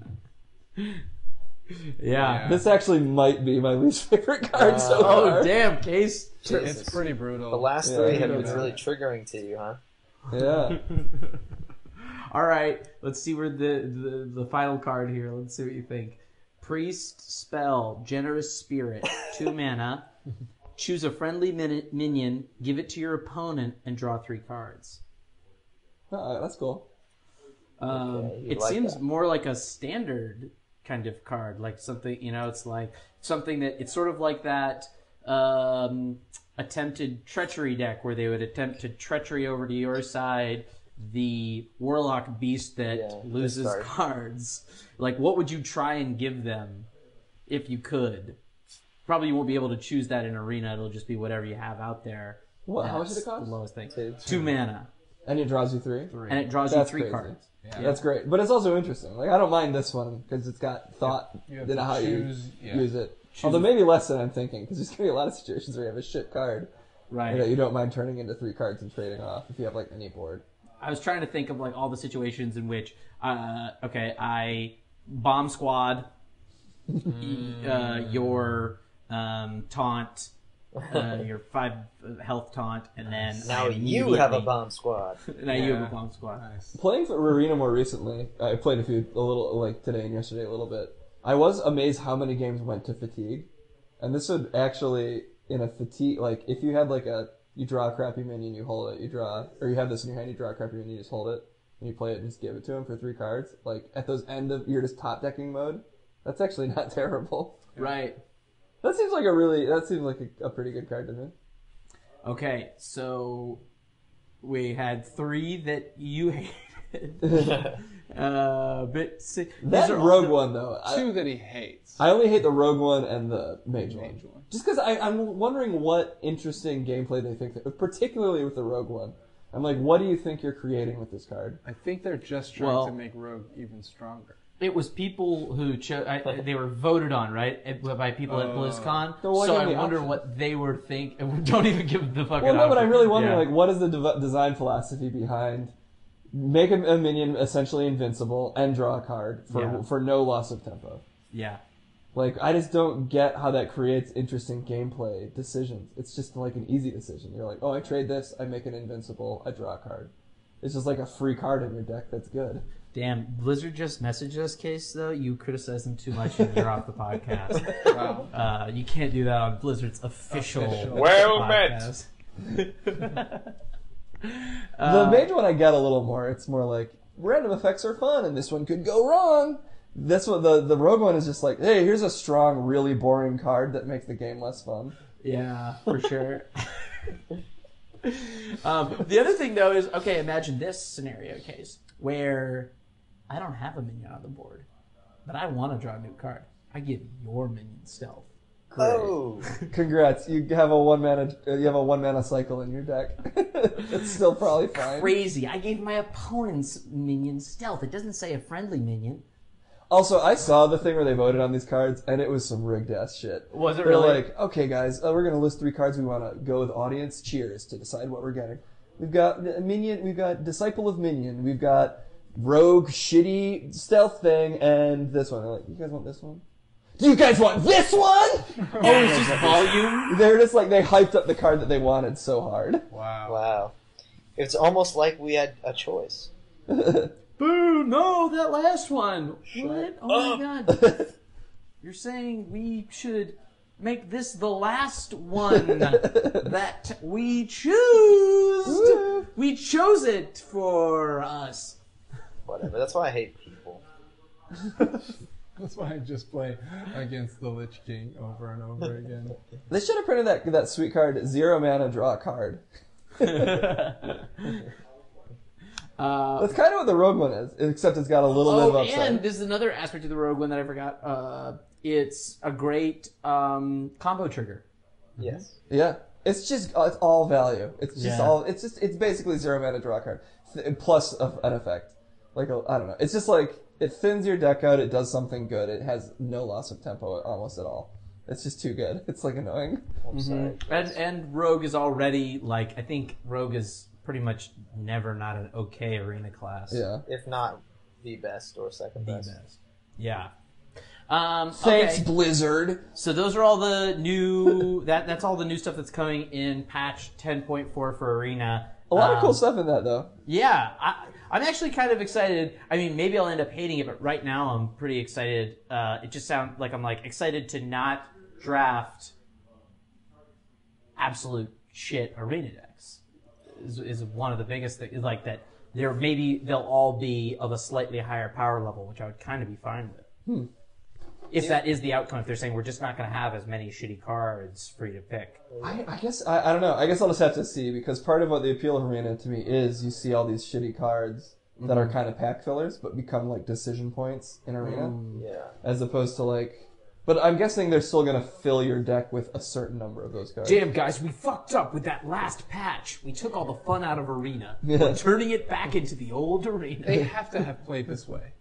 Yeah. This actually might be my least favorite card so oh, far. Oh damn, case. It's pretty brutal. The last Yeah, three I have been that. really triggering to you, huh? Yeah. [laughs] All right, let's see where the, the the final card here. Let's see what you think. Priest spell, generous spirit, [laughs] two mana. Choose a friendly min- minion, give it to your opponent, and draw three cards. Oh, that's cool. Um, Okay, it like seems that. more like a standard kind of card, like something you know. It's like something that it's sort of like that um, attempted treachery deck where they would attempt to treachery over to your side the warlock beast that Yeah, loses cards. Like, what would you try and give them if you could? Probably you won't be able to choose that in arena. It'll just be whatever you have out there. What? How much did it cost? The lowest thing. Two. Two mana, And it draws you three. Three. and it draws That's you three crazy. cards. Yeah. That's great, but it's also interesting. Like I don't mind this one because it's got thought You have in to how choose- you yeah. use it. Although maybe less than I'm thinking, because there's gonna be a lot of situations where you have a shit card Right. that you don't mind turning into three cards and trading off if you have like any board. I was trying to think of like all the situations in which, uh, okay, I bomb squad, y- uh, your um, taunt, [laughs] uh, your five health taunt, and then [laughs] Now you have a bomb squad. Now you have a bomb squad. Nice. Playing for Arena more recently, I played a few a little like today and yesterday a little bit. I was amazed how many games went to fatigue, and this would actually in a fatigue like if you had like a you draw a crappy minion, you hold it, you draw, or you have this in your hand, you draw a crappy minion, you just hold it, and you play it and just give it to him for three cards. Like at those end of you're just top decking mode. That's actually [laughs] not terrible. Right. That seems like a really that seems like a, a pretty good card to me. Okay, so we had three that you [laughs] hated. [laughs] uh, but si- That these rogue the- one though, I, Two that he hates. I only hate the rogue one and the mage one. One. Just because I'm wondering what interesting gameplay they think, that, particularly with the rogue one. I'm like, what do you think you're creating with this card? I think they're just trying Well- to make Rogue even stronger. It was people who chose. They were voted on, right, by people at Uh, BlizzCon. So I wonder what they were think. [laughs] Don't even give the fucking. Well, no, but I'm option. really wondering, Yeah. like, what is the dev- design philosophy behind make a, a minion essentially invincible and draw a card for Yeah. for no loss of tempo? yeah, Like, I just don't get how that creates interesting gameplay decisions. It's just like an easy decision. You're like, oh, I trade this, I make an invincible, I draw a card. It's just like a free card in your deck that's good. Damn. Blizzard just messaged us, case though. You criticize them too much, and you're off the podcast. Wow. Uh, you can't do that on Blizzard's official. Official. Well met. podcast. [laughs] The Uh, mage one I get a little more. It's more like random effects are fun, and this one could go wrong. That's what the the rogue one is just like, hey, here's a strong, really boring card that makes the game less fun. Yeah, [laughs] for sure. um, the other thing, though, is okay. Imagine this scenario case where I don't have a minion on the board, but I want to draw a new card. I give your minion stealth. Great. Oh, [laughs] Congrats, you have a one mana uh, you have a one mana cycle in your deck. [laughs] it's still probably fine. Crazy! I gave my opponent's minion stealth. It doesn't say a friendly minion. Also, I saw the thing where they voted on these cards, and it was some rigged ass shit. Was it They're really? like, okay, guys, uh, we're gonna list three cards we want to go with audience cheers to decide what we're getting. We've got a minion, we've got disciple of minion, we've got rogue shitty stealth thing, and this one. They're like, you guys want this one? Do you guys want this one? [laughs] oh, it's just volume. They're just like they hyped up the card that they wanted so hard. Wow. wow. It's almost like we had a choice. [laughs] Boo! No, that last one. What? Oh my god! [laughs] You're saying we should make this the last one that we choose. We chose it for us. Whatever. That's why I hate people. [laughs] That's why I just play against the Lich King over and over again. They should have printed that that sweet card zero mana draw a card. [laughs] Uh, That's kind of what the rogue one is, except it's got a little bit of oh, upside. and this is another aspect of the Rogue One that I forgot. Uh, it's a great um, combo trigger. Yes. Yeah, it's just it's all value. It's just Yeah. all. It's just it's basically zero mana draw card th- plus a, an effect. Like I I don't know. It's just like it thins your deck out. It does something good. It has no loss of tempo almost at all. It's just too good. [laughs] It's like annoying. I'm sorry. And and Rogue is already like I think Rogue is pretty much never not an okay arena class. Yeah. If not the best or second the best. best. Yeah. Um, Thanks, okay. Blizzard. So those are all the new [laughs] that that's all the new stuff that's coming in patch 10.4 for Arena. A lot of cool Um, stuff in that though. Yeah, I, I'm actually kind of excited. I mean, maybe I'll end up hating it, but right now I'm pretty excited. Uh, it just sounds like I'm like excited to not draft absolute shit arena decks. Is, is one of the biggest things. Like that, there maybe they'll all be of a slightly higher power level, which I would kind of be fine with. If that is the outcome, if they're saying we're just not going to have as many shitty cards for you to pick. I, I guess I, I don't know. I guess I'll just have to see because part of what the appeal of Arena to me is you see all these shitty cards that are mm-hmm. kind of pack fillers but become like decision points in Arena mm-hmm. Yeah. as opposed to like. But I'm guessing they're still gonna fill your deck with a certain number of those cards. Damn, guys, we fucked up with that last patch. We took all the fun out of Arena. We're turning it back into the old Arena. They have to have played this way.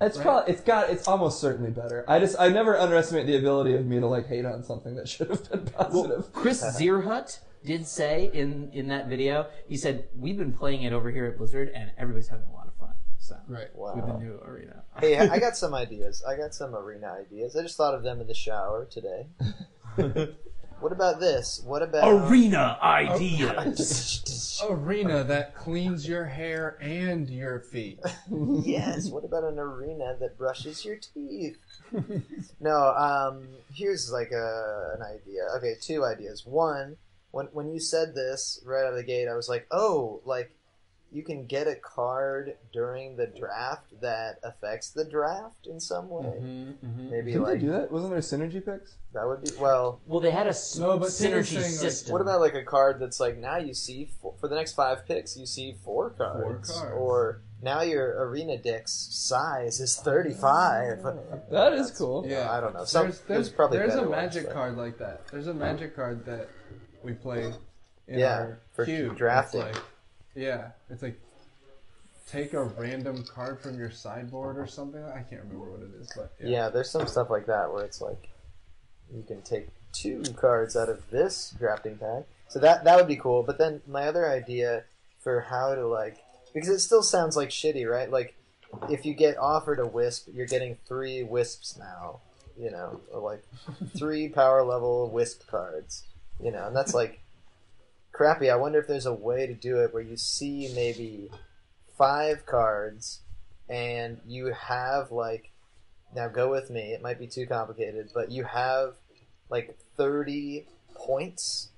It's probably it's got it's almost certainly better. I just I never underestimate the ability of me to like hate on something that [laughs] should have been positive. Chris [laughs] Zierhut did say in, in that video, he said, We've been playing it over here at Blizzard, and everybody's having a lot of fun. So. Right. Wow. With the new arena. [laughs] Hey, I got some ideas. I got some arena ideas. I just thought of them in the shower today. What about this? What about Arena ideas. [laughs] Arena that cleans your hair and your feet. [laughs] yes. What about an arena that brushes your teeth? [laughs] no. Um. Here's like a an idea. Okay, two ideas. One, when when you said this right out of the gate, I was like, oh, like you can get a card during the draft that affects the draft in some way. Mm-hmm, Maybe Didn't like they do that? Wasn't there synergy picks? that would be well. well, they had a s- No, but synergy saying, like, system. What about like a card that's like now you see four, for the next five picks you see four cards, cards. or now your arena deck's size is thirty five. That is cool. Yeah. I don't know. Some- there's, there's there's, probably there's a better ones, magic but- card like that. There's a magic card that we play in Yeah, our for queue. drafting. It's like, yeah, it's like take a random card from your sideboard or something. I can't remember what it is, but Yeah. yeah. there's some stuff like that where it's like you can take two cards out of this drafting pack. So that that would be cool. But then my other idea for how to like because it still sounds like shitty, right? Like if you get offered a wisp, you're getting three wisps now. You know, or like three power level wisp cards. You know, and that's like crappy. I wonder if there's a way to do it where you see maybe five cards and you have like now go with me it might be too complicated but you have like 30 points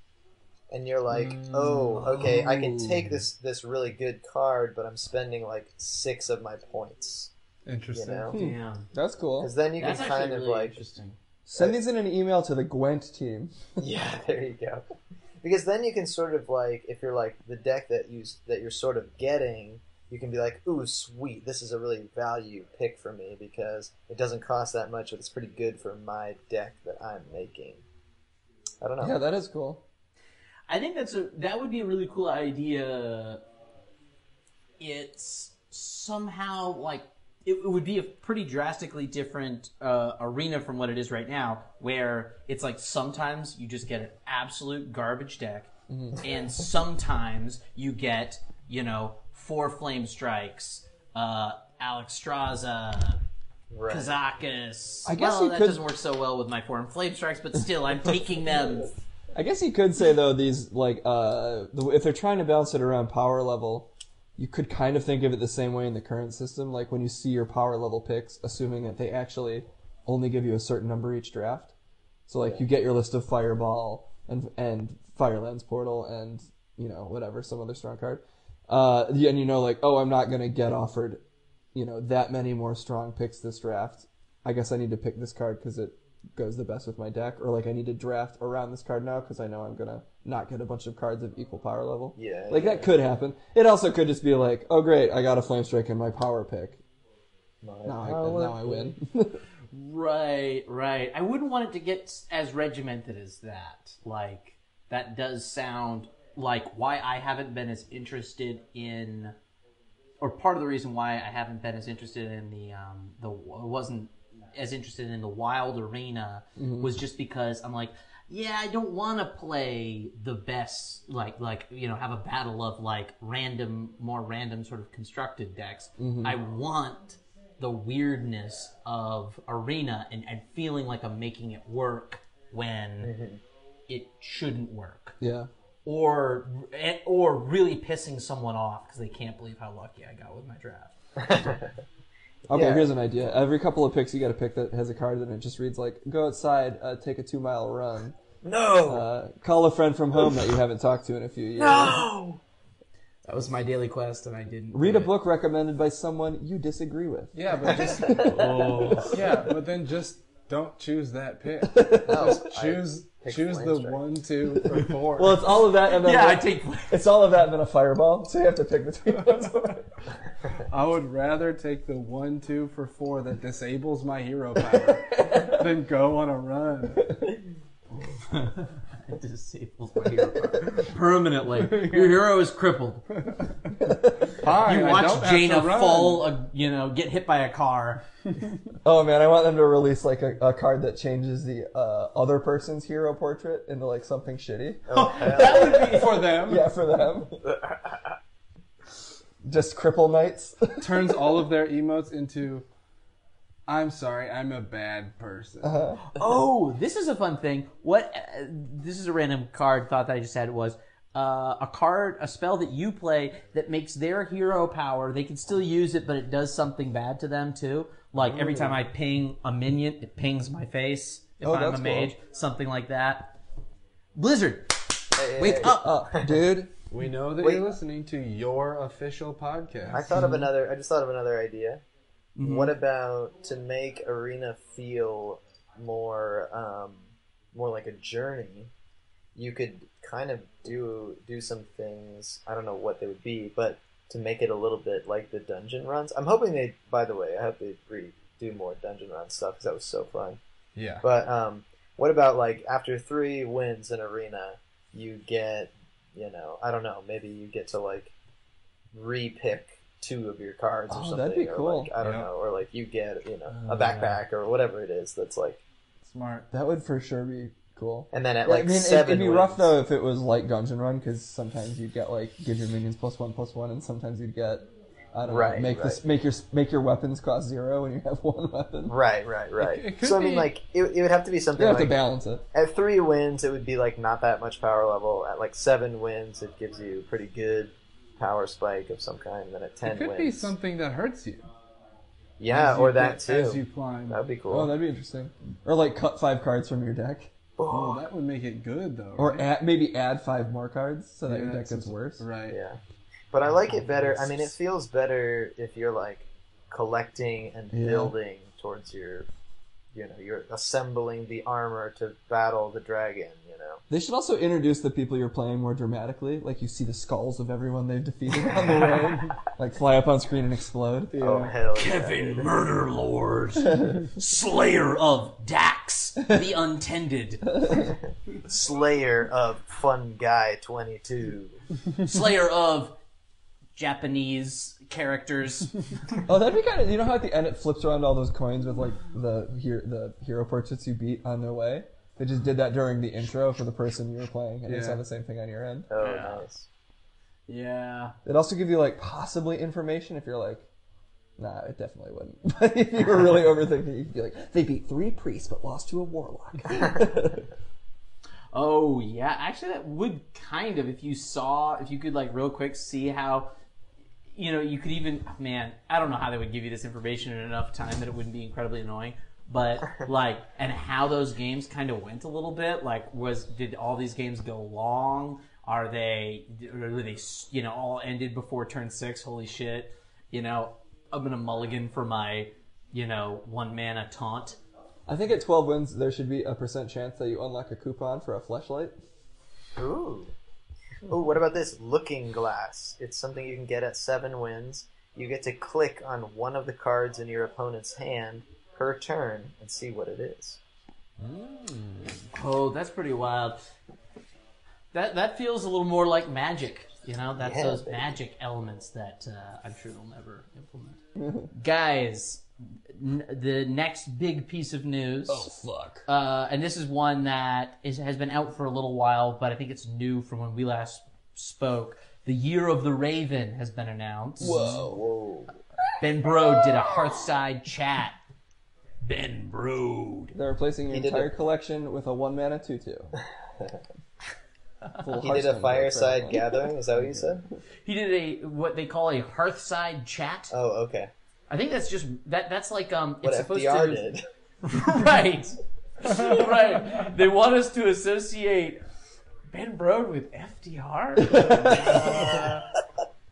and you're like oh okay i can take this this really good card but i'm spending like six of my points you Interesting. know hmm. Damn. That's cool. because then you can kind of really like interesting. Send these in an email to the Gwent team. [laughs] yeah there you go because then you can sort of like if you're like the deck that you that you're sort of getting you can be like ooh sweet this is a really value pick for me because it doesn't cost that much but it's pretty good for my deck that i'm making i don't know Yeah, that is cool. I think that's a that would be a really cool idea. It's somehow like it, would be a pretty drastically different uh, arena from what it is right now, where it's like sometimes you just get an absolute garbage deck, and sometimes you get you know four flame strikes, uh, Alexstrasza, right. Kazakus. I guess well, that could- doesn't work so well with my four flame strikes, but still, I'm taking them. [laughs] I guess you could say though these like uh if they're trying to balance it around power level, you could kind of think of it the same way in the current system. Like when you see your power level picks, assuming that they actually only give you a certain number each draft. So like you get your list of Fireball and and Firelands Portal and you know whatever some other strong card. Uh, and you know like oh I'm not gonna get offered, you know that many more strong picks this draft. I guess I need to pick this card because it goes the best with my deck, or like I need to draft around this card now because I know I'm gonna not get a bunch of cards of equal power level. Yeah, like yeah. that could happen. It also could just be like, oh great, I got a flame strike in my power pick. My Now I, power now I win. [laughs] Right, right. I wouldn't want it to get as regimented as that. Like that does sound like why I haven't been as interested in, or part of the reason why I haven't been as interested in the um the wasn't as interested in the wild arena mm-hmm. was just because I'm like. Yeah, I don't want to play the best, like, like you know, have a battle of like random, more random sort of constructed decks. Mm-hmm. I want the weirdness of arena and, and feeling like I'm making it work when mm-hmm. it shouldn't work, Yeah. or or really pissing someone off because they can't believe how lucky I got with my draft. [laughs] Okay, Yeah. here's an idea. Every couple of picks, you got a pick that has a card and it just reads like, "Go outside, uh, take a two mile run, No. uh, call a friend from home that you haven't talked to in a few years, No. That was my daily quest, and I didn't read a it. book recommended by someone you disagree with." Yeah, but just [laughs] Oh. yeah, but then just don't choose that pick. No, [laughs] Just choose pick choose the Strike. one, two, [laughs] or four. Well, it's all of that, and then yeah, I take. it's all of that, and then a fireball. So you have to pick between [laughs] those. I would rather take the one, two for four that disables my hero power [laughs] than go on a run. It [laughs] disables my hero power [laughs] permanently. [laughs] Your hero is crippled. Fine, You I watch don't have Jaina to run. fall, uh, you know, get hit by a car. oh man, I want them to release like a, a card that changes the uh, other person's hero portrait into like something shitty. Oh. That would be for them. Yeah, for them. Just cripple knights. Turns all of their emotes into. I'm sorry, I'm a bad person. Oh, this is a fun thing. What? Uh, this is a random card thought that I just had was uh, a card, a spell that you play that makes their hero power. They can still use it, but it does something bad to them too. Like every time I ping a minion, it pings my face. If Oh, I'm that's a cool. mage, something like that. Blizzard, Hey, hey, wake hey. up! uh, dude. We know that Wait. you're listening to your official podcast. I thought of another. I just thought of another idea. Mm-hmm. What about to make arena feel more, um, more like a journey? You could kind of do do some things. I don't know what they would be, but to make it a little bit like the dungeon runs. I'm hoping they. By the way, I hope they re- do more dungeon run stuff because that was so fun. yeah. But um, what about like after three wins in arena, you get, you know, I don't know, maybe you get to like re-pick two of your cards or Oh, something. that'd be or cool. like I don't Yeah. know, or like you get, you know, Oh, a uh, backpack or whatever it is that's like, Smart. That would for sure be cool. and then at Yeah, like I mean, it, seven. it'd be wins, rough though if it was like Dungeon Run, because sometimes you'd get like give your minions plus one plus one, and sometimes you'd get I don't Right, know make this make your make your weapons cost zero when you have [laughs] one weapon. Right, right, right. It- it so I mean, be- like it, it would have to be something You have to balance it. at three wins, it would be like not that much power level. At like seven wins, it gives you pretty good power spike of some kind. And then at ten It could wins, be something that hurts you. yeah, you or that get- As you climb. That'd be cool. Oh, that'd be interesting. Or like cut five cards from your deck, oh. oh, that would make it good though. or right? add, maybe add five more cards so that your deck gets worse. Right. Yeah. But I like it better. I mean, it feels better if you're like collecting and Yeah. building towards your, you know, you're assembling the armor to battle the dragon, you know. They should also introduce the people you're playing more dramatically. Like you see the skulls of everyone they've defeated on the road, [laughs] like fly up on screen and explode. Oh, hell yeah. Kevin, Murder Lord, Slayer of Dax, the Untended, [laughs] Slayer of Fun Guy 22. Slayer of Japanese characters. [laughs] Oh, that'd be kind of. You know how at the end it flips around all those coins with like the here the hero portraits you beat on their way. They just did that during the intro for the person you were playing, and you Yeah. saw the same thing on your end. Oh, Yeah. nice. Yeah. It also give you like possibly information if you're like, nah, it definitely wouldn't. [laughs] But if you were really overthinking, you'd be like, they beat three priests but lost to a warlock. [laughs] Oh yeah, actually that would kind of if you saw if you could like real quick see how you know you could even man I don't know how they would give you this information in enough time that it wouldn't be incredibly annoying but [laughs] like and how those games kind of went a little bit like was did all these games go long are they or were they you know all ended before turn 6 holy shit you know I'm gonna mulligan for my you know one mana taunt I think at 12 wins there should be a percent chance that you unlock a coupon for a flashlight. Ooh. Ooh, what about this? Looking Glass. It's something you can get at seven wins. You get to click on one of the cards in your opponent's hand per turn and see what it is. Oh, that's pretty wild. That that feels a little more like magic. You know, that's Yeah, those baby. magic elements that uh, I'm sure they'll never implement. [laughs] Guys, n- the next big piece of news. Oh fuck. Uh, and this is one that is, has been out for a little while, but I think it's new from when we last spoke. The Year of the Raven has been announced. Whoa. Whoa. Ben Brode did a Hearthside chat. Ben Brode. They're replacing your He did entire it. collection with a one mana tutu. [laughs] Full He did a fireside book for everyone. gathering. Is that what you said? He did a what they call a Hearthside chat. Oh, okay. I think that's just that. That's like um. What It's supposed FDR to. did. [laughs] right. [laughs] right. They want us to associate Ben Brode with FDR.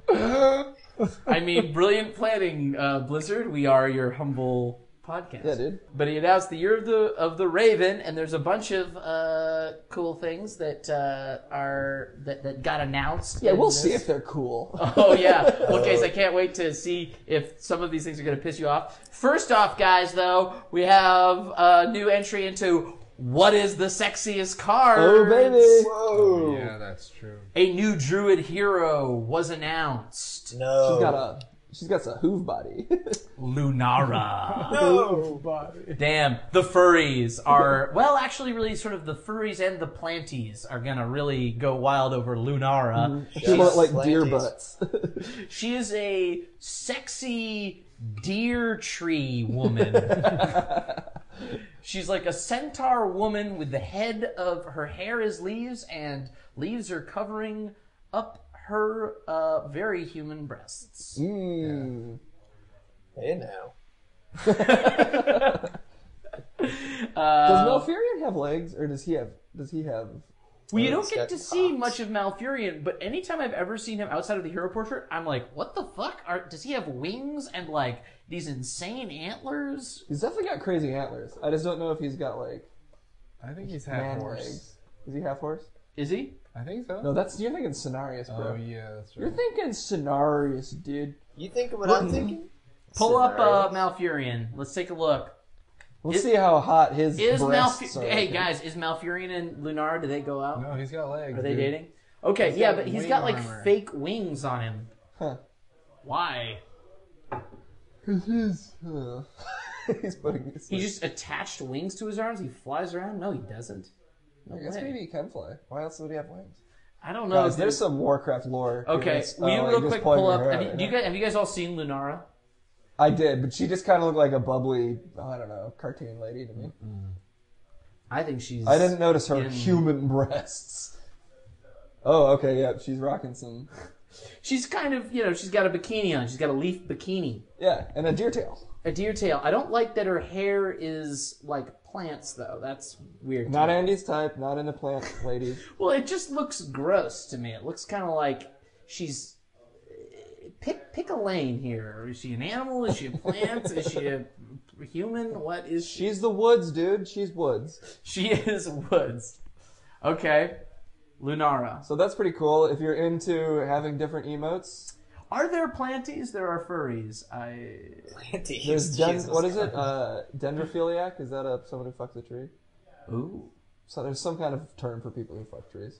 [laughs] I mean, brilliant planning, uh, Blizzard. We are your humble podcast. Yeah, dude. But he announced the year of the of the Raven, and there's a bunch of uh, cool things that uh, are that, that got announced. Yeah, we'll this. see if they're cool. [laughs] Oh yeah. [laughs] Well, guys, I can't wait to see if some of these things are going to piss you off. First off, guys, though, we have a new entry into what is the sexiest card? Oh, baby. Whoa! Yeah, that's true. A new druid hero was announced. No. She's got a she's got a hoove body. [laughs] Lunara. no. Damn, the furries are well, actually, really, sort of the furries and the planties are gonna really go wild over Lunara. Mm-hmm. she look like deer butts. [laughs] She is a sexy deer tree woman. [laughs] She's like a centaur woman with the head of her hair is leaves, and leaves are covering up her uh, very human breasts. Mm. Hey now. [laughs] Does Uh, Malfurion have legs, or does he have? Does he have? well, you don't get got to see cocks. much of Malfurion, but anytime I've ever seen him outside of the hero portrait, I'm like, what the fuck? Are, does he have wings and like these insane antlers? He's definitely got crazy antlers. I just don't know if he's got like I think he's half horse. legs. Is he half horse? Is he? I think so. No, that's you're thinking Cenarius, bro. oh yeah, that's right. You're thinking Cenarius, dude. You think of what I'm thinking? Pull up uh, Cenarius. Malfurion. Let's take a look. Let's Is- see how hot his Is breasts Malfu- are. Hey guys, is Malfurion and Lunar? Do they go out? No, he's got legs. Are they dude. dating? Okay, yeah, got but he's wing got like armor. fake wings on him. Huh. Why? Cause he's uh, [laughs] he's putting. His, He just attached wings to his arms. He flies around. No, he doesn't. No I guess way. maybe he can fly. Why else would he have wings? I don't know. Guys, there's some Warcraft lore. Okay, It's, will you uh, real quick pull up? Have you, do you guys, have you guys all seen Lunara? I did, but she just kind of looked like a bubbly, I don't know, cartoon lady to me. I think she's. I didn't notice her in- human breasts. Oh, okay, yeah, she's rocking some, She's kind of, you know, she's got a bikini on. She's got a leaf bikini, yeah, and a deer tail. A deer tail. I don't like that her hair is like plants, though. That's weird. Not. Andy's type, not into plant ladies. [laughs] Well, it just looks gross to me. It looks kind of like she's pick pick a lane here. Is she an animal? Is she a plant? is she a human? What is she? She's the woods, dude. She's woods. She is woods. Okay, Lunara. So that's pretty cool. If you're into having different emotes, Are there planties? There are furries. I Planties. there's den- Jesus what is it? Uh, dendrophiliac? Is that a someone who fucks a tree? ooh. So there's some kind of term for people who fuck trees.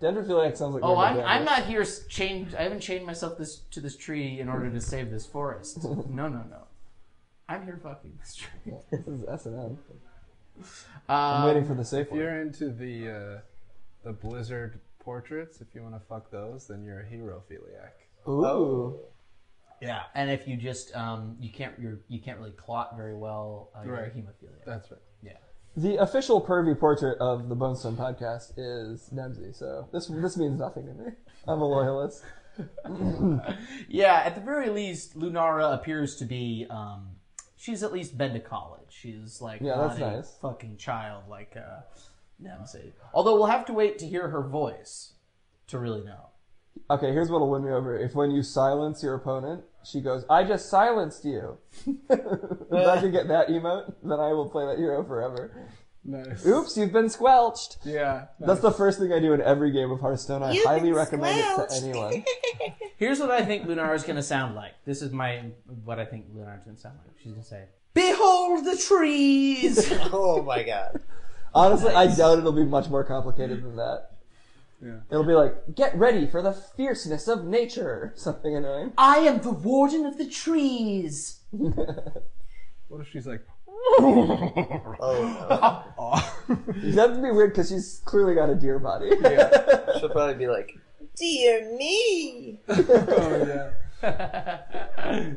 Dendrophiliac sounds like. Oh, I'm, rhododendron. I'm not here chained. I haven't chained myself this to this tree in order to save this forest. [laughs] No, no, no. I'm here fucking this tree. This is S and M. Um, I'm waiting for the safe If one. you're into the uh, the Blizzard portraits, if you want to fuck those, then you're a hero philiac. Ooh. Yeah, and if you just um, you can't you're, you can't really clot very well, uh, you're a Right. hemophilia. That's right. Yeah. The official pervy portrait of the Bonestone podcast is Dempsey, so this this means nothing to me. I'm a loyalist. [laughs] Yeah, at the very least, Lunara appears to be. Um, she's at least been to college. She's like Yeah, not that's a nice. fucking child like uh, Dempsey. Although we'll have to wait to hear her voice to really know. Okay, here's what'll win me over. If when you silence your opponent, she goes, "I just silenced you." [laughs] if I can get that emote, then I will play that hero forever. Nice. Oops, you've been squelched. Yeah. That's the first thing I do in every game of Hearthstone. I highly recommend it to anyone. [laughs] Here's what I think Lunar is going to sound like. This is my what I think Lunar is going to sound like. She's going to say, "Behold the trees." [laughs] Oh my god. Honestly, I doubt it'll be much more complicated than that. Yeah. It'll be like, get ready for the fierceness of nature. Something annoying. I am the warden of the trees. [laughs] What if she's like, [laughs] Oh no. [laughs] That'd be weird because she's clearly got a deer body. yeah. She'll probably be like, Dear me. oh yeah.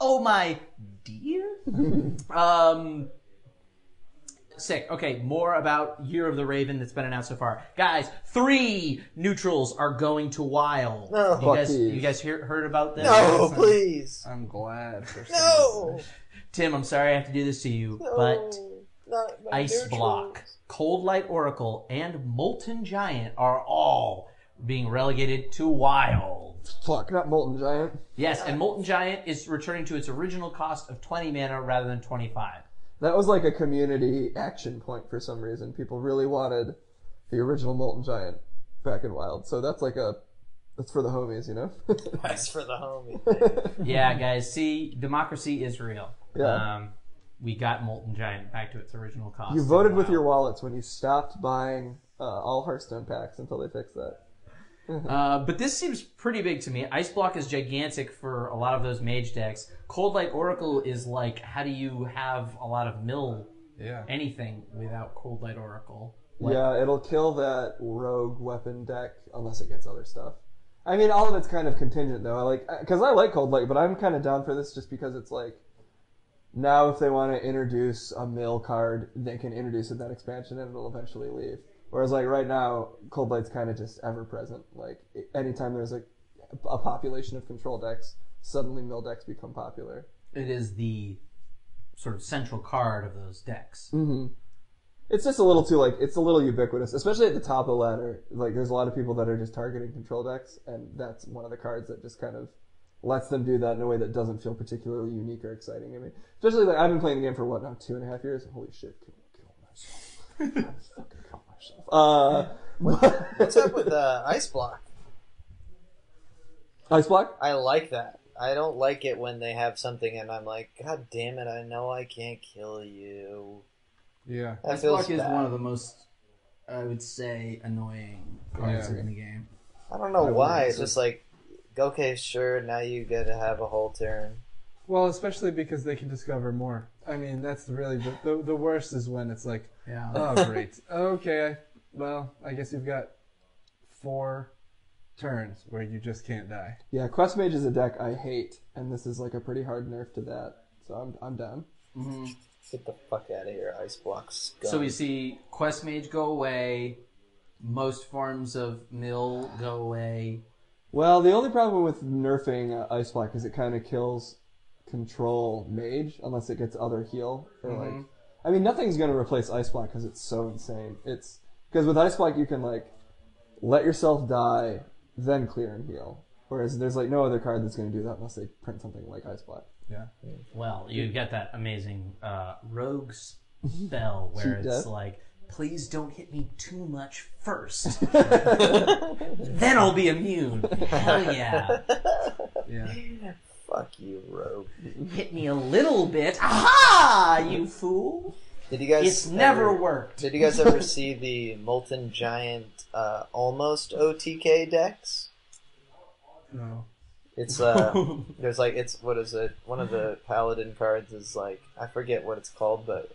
Hello, my dear. um, sick. Okay, more about Year of the Raven that's been announced so far, guys. Three neutrals are going to Wild. No. you Fuck guys, these. you guys hear, heard about this? No, [laughs] please. I'm glad for some No. Tim, I'm sorry I have to do this to you, but No, not my Ice neutrals. Block, Coldlight Oracle, and Molten Giant are all being relegated to Wild. Fuck, not Molten Giant. Yes, and Molten Giant is returning to its original cost of 20 mana rather than 25. That was like a community action point for some reason. People really wanted the original Molten Giant back in Wild. So that's like a that's for the homies, you know? [laughs] That's for the homie. [laughs] Yeah, guys, see, democracy is real. Yeah. Um, we got Molten Giant back to its original cost. you voted with your wallets when you stopped buying uh, all Hearthstone packs until they fixed that. Uh, but this seems pretty big to me. Ice Block is gigantic for a lot of those mage decks. Coldlight Oracle is like, how do you have a lot of mill Yeah. anything without Coldlight Oracle? Like- Yeah, it'll kill that rogue weapon deck unless it gets other stuff. I mean, all of it's kind of contingent though. I like because I like Coldlight, but I'm kind of down for this just because it's like now if they want to introduce a mill card, they can introduce it in that expansion and it'll eventually leave. Whereas like right now, Coldlight's kind of just ever present. Like anytime there's a a population of control decks, suddenly mill decks become popular. It is the sort of central card of those decks. hmm It's just a little too like it's a little ubiquitous, especially at the top of the ladder. Like there's a lot of people that are just targeting control decks, and that's one of the cards that just kind of lets them do that in a way that doesn't feel particularly unique or exciting to me. Especially like I've been playing the game for what now two and a half years. Holy shit! Kill, kill myself. I'm fucking kill myself. Uh, What's up with uh, Ice Block? Ice Block? I like that. I don't like it when they have something and I'm like, God damn it! I know I can't kill you. Yeah. That Ice feels Block is bad. one of the most, I would say, annoying cards Yeah. in the game. I don't know I why. would- It's just like, okay, sure. Now you get to have a whole turn. Well, especially because they can discover more. I mean, that's really the, the, the worst is when it's like, Yeah. oh, great. Okay, well, I guess you've got four turns where you just can't die. Yeah, Quest Mage is a deck I hate, and this is like a pretty hard nerf to that. So I'm I'm down. Get the fuck out of here, Ice Blocks. So we see Quest Mage go away, most forms of mill go away. Well, the only problem with nerfing uh, Ice Block is it kind of kills control mage unless it gets other heal. Or like, I mean, nothing's gonna replace Ice Block because it's so insane. It's because with Ice Block you can like let yourself die, then clear and heal. Whereas there's like no other card that's gonna do that unless they print something like Ice Block. Yeah. Well, you get that amazing uh, rogue [laughs] spell where it's death. like, please don't hit me too much first. [laughs] then I'll be immune. Hell yeah. Yeah. [laughs] fuck you, Rogue. [laughs] Hit me a little bit. Aha, you fool. Did you guys? It's never ever- worked. Did you guys ever [laughs] see the Molten Giant uh, almost OTK decks? No. It's uh, [laughs] there's like it's what is it? One of the paladin cards is like I forget what it's called, but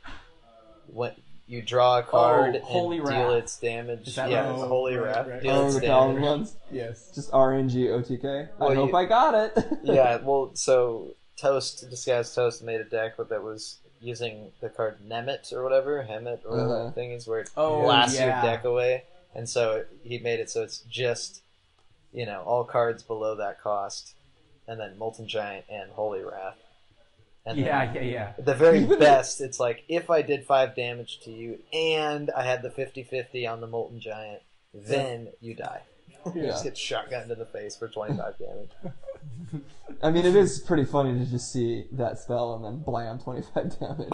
when you draw a card Oh, Holy and Wrath. deal its damage, Is that yeah, right? Holy Right, Wrath, right. deal Oh, its the damage. Ones, Yes. just RNG OTK. I hope you- I got it. [laughs] yeah, well, so Toast, Disguised Toast made a deck but that was using the card Nemet or whatever, Hemet or whatever Uh-huh. the thing is, where it Oh, blasts yeah. your deck away. And so he made it so it's just, you know, all cards below that cost, and then Molten Giant and Holy Wrath. And then Yeah, yeah, yeah. at the very [laughs] best, it's like if I did five damage to you and I had the 50-50 on the Molten Giant, then you die. [laughs] you just get shotgun to the face for 25 damage. [laughs] I mean, it is pretty funny to just see that spell and then blam, 25 damage.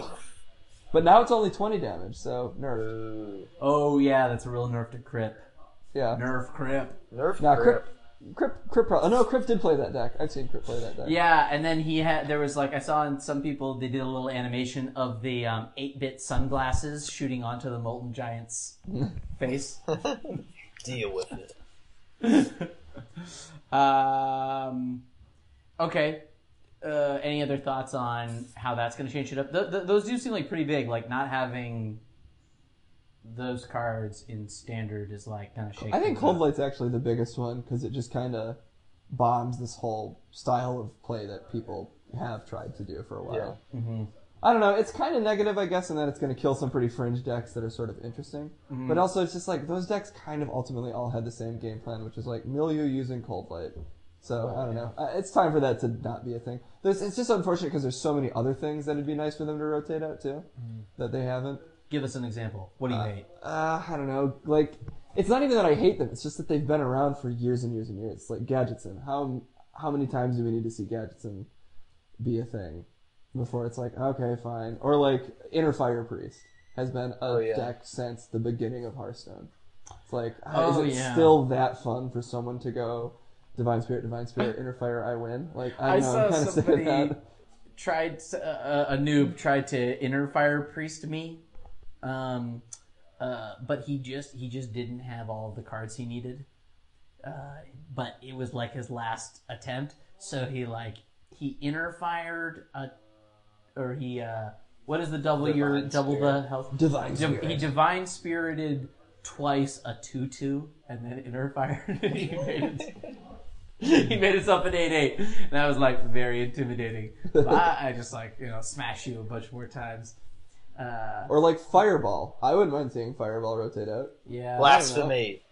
But now it's only 20 damage, so nerf. Oh, yeah, that's a real nerf to Kripp. Yeah. Nerf Kripp. Nerf Now, grip. Kripp, Kripp, Kripp, pro- oh, no, Kripp did play that deck. I've seen Kripp play that deck. Yeah, and then he had there was like I saw in some people they did a little animation of the um, 8-bit sunglasses shooting onto the molten giant's [laughs] face. Deal with it. [laughs] Um, okay. Uh, any other thoughts on how that's going to change it up? Th- th- those do seem like pretty big. Like not having those cards in standard is like kind of shaking. I think Cold up. Light's actually the biggest one because it just kind of bombs this whole style of play that people have tried to do for a while. Yeah. Mm-hmm. I don't know. It's kind of negative, I guess, in that it's going to kill some pretty fringe decks that are sort of interesting. Mm-hmm. But also, it's just like those decks kind of ultimately all had the same game plan, which is like milieu using Coldlight. So I don't know. Uh, It's time for that to not be a thing. There's, it's just unfortunate because there's so many other things that'd be nice for them to rotate out too that they haven't. Give us an example. What do you hate? Uh, I don't know. Like, it's not even that I hate them. It's just that they've been around for years and years and years. It's like Gadgetzan. How how many times do we need to see Gadgetzan be a thing before it's like okay, fine? Or like Inner Fire Priest has been a Oh, yeah. deck since the beginning of Hearthstone. It's like, Oh, is it yeah. still that fun for someone to go Divine Spirit, Divine Spirit, Inner Fire, I win? Like, I, I don't know, saw I'm kind of sick of somebody that. tried to- uh, a noob tried to inner fire priest me, um, uh, but he just he just didn't have all the cards he needed. Uh, but it was like his last attempt, so he like he inner fired a, or he uh, what is the double your Divine double the health Divine Div- Spirit. he divine spirited twice a two two and then inner fired. [laughs] he made it. he made himself an eight eight, and that was like very intimidating. But I, I just like you know smash you a bunch more times. Uh, Or like Fireball. I wouldn't mind seeing Fireball rotate out. yeah, Blasphemy.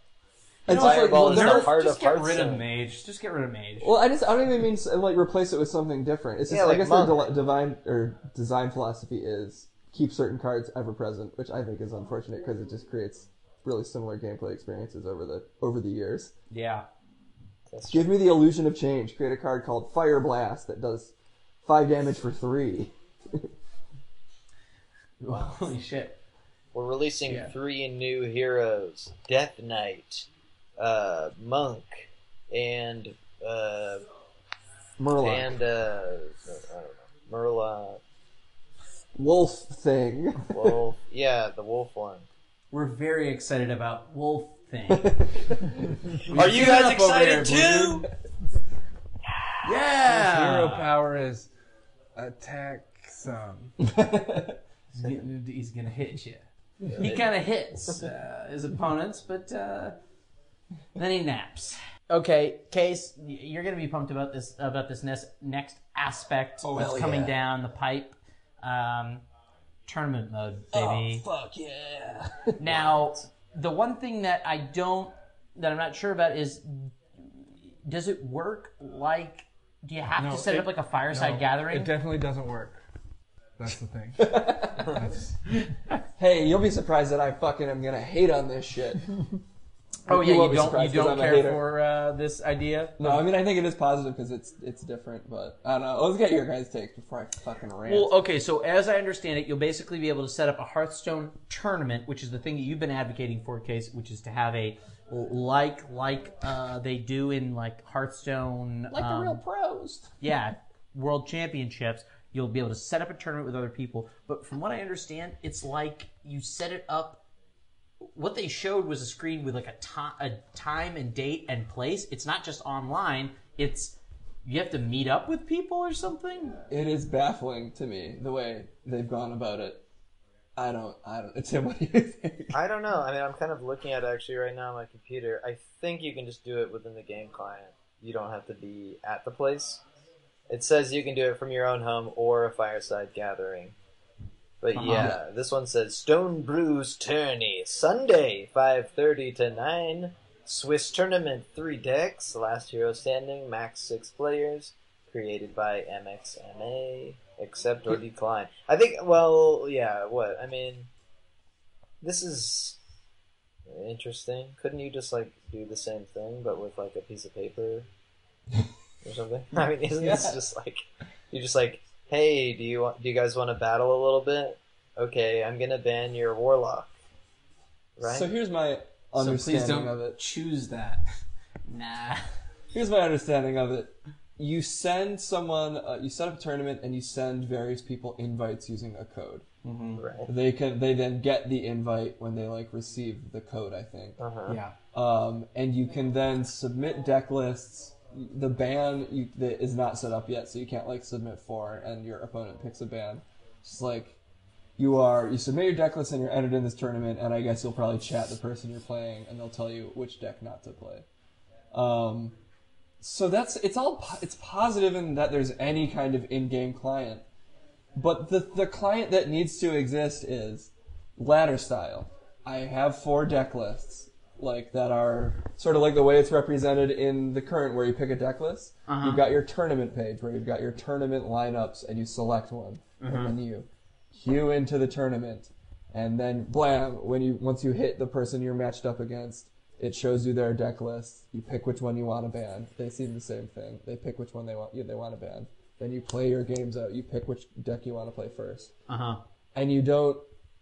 It's just like, Fireball well, is they're- the heart just of get rid of mage. Just get rid of mage. Well, I just I don't even mean like replace it with something different. It's just Yeah, I guess Monk. their del- divine or design philosophy is keep certain cards ever present, which I think is unfortunate because it just creates really similar gameplay experiences over the over the years. yeah, That's Give me the illusion of change. Create a card called Fire Blast that does five damage for three. [laughs] [laughs] holy shit. We're releasing Yeah. three new heroes: Death Knight, uh, Monk, and uh, Murloc. and uh, I don't know, Murloc, Wolf thing. Wolf. [laughs] yeah, the Wolf one. We're very excited about Wolf Thing. [laughs] Are you guys up over there, excited too? yeah. Hero power is attack some. He's gonna, he's gonna hit you. He kind of hits uh, his opponents, but uh, then he naps. Okay, Case, you're gonna be pumped about this about this next next aspect Oh, that's coming yeah. down the pipe. Um, tournament mode, baby. Fuck yeah. Now, the one thing that I don't, that I'm not sure about is, does it work like? Do you have No, to set it- up like a fireside No, gathering? It definitely doesn't work. That's the thing. That's, [laughs] Hey, you'll be surprised that I fucking am gonna hate on this shit. oh yeah, You won't you be don't surprised you 'cause don't I'm a care hater. for uh, this idea? No, I mean I think it is positive because it's it's different, but I don't know. Let's get your guys' takes before I fucking rant. Well, okay, so as I understand it, you'll basically be able to set up a Hearthstone tournament, which is the thing that you've been advocating for, Case, which is to have a like like uh, they do in like Hearthstone, like um, the real pros. yeah, World Championships. You'll be able to set up a tournament with other people, but from what I understand, it's like you set it up. What they showed was a screen with like a, ti- a time and date and place. It's not just online. It's you have to meet up with people or something. It is baffling to me the way they've gone about it. I don't. I don't. [laughs] Tim, what do you think? I don't know. I mean, I'm kind of looking at it actually right now on my computer. I think you can just do it within the game client. You don't have to be at the place. It says you can do it from your own home or a fireside gathering. But Uh-huh. yeah, this one says Stone Brews Tourney Sunday, 5:30 to 9. Swiss tournament, three decks. Last hero standing, max six players. Created by MXMA. Accept or decline. I think. Well, yeah. What I mean, this is interesting. Couldn't you just like do the same thing but with like a piece of paper [laughs] or something? [laughs] I mean, isn't this just like you're just like, hey, do you want, do you guys want to battle a little bit? Okay, I'm gonna ban your warlock. Right? So here's my So please understanding don't of it. choose that. [laughs] Nah. Here's my understanding of it. You send someone. Uh, you set up a tournament and you send various people invites using a code. right. They can. They then get the invite when they like receive the code. I think. Uh huh. Yeah. um, and you can then submit deck lists. The ban you, that is not set up yet, so you can't like submit four, and your opponent picks a ban. It's like you are you submit your deck list and you're entered in this tournament, and I guess you'll probably chat the person you're playing, and they'll tell you which deck not to play. Um, so that's it's all it's positive in that there's any kind of in-game client, but the the client that needs to exist is ladder style. I have four deck lists like that are sort of like the way it's represented in the current where you pick a deck list. Uh-huh. You've got your tournament page where you've got your tournament lineups and you select one Uh-huh. and then you queue into the tournament and then blam when you once you hit the person you're matched up against it shows you their deck list you pick which one you want to ban they see the same thing they pick which one they want you they want to ban then you play your games out you pick which deck you want to play first Uh huh. and you don't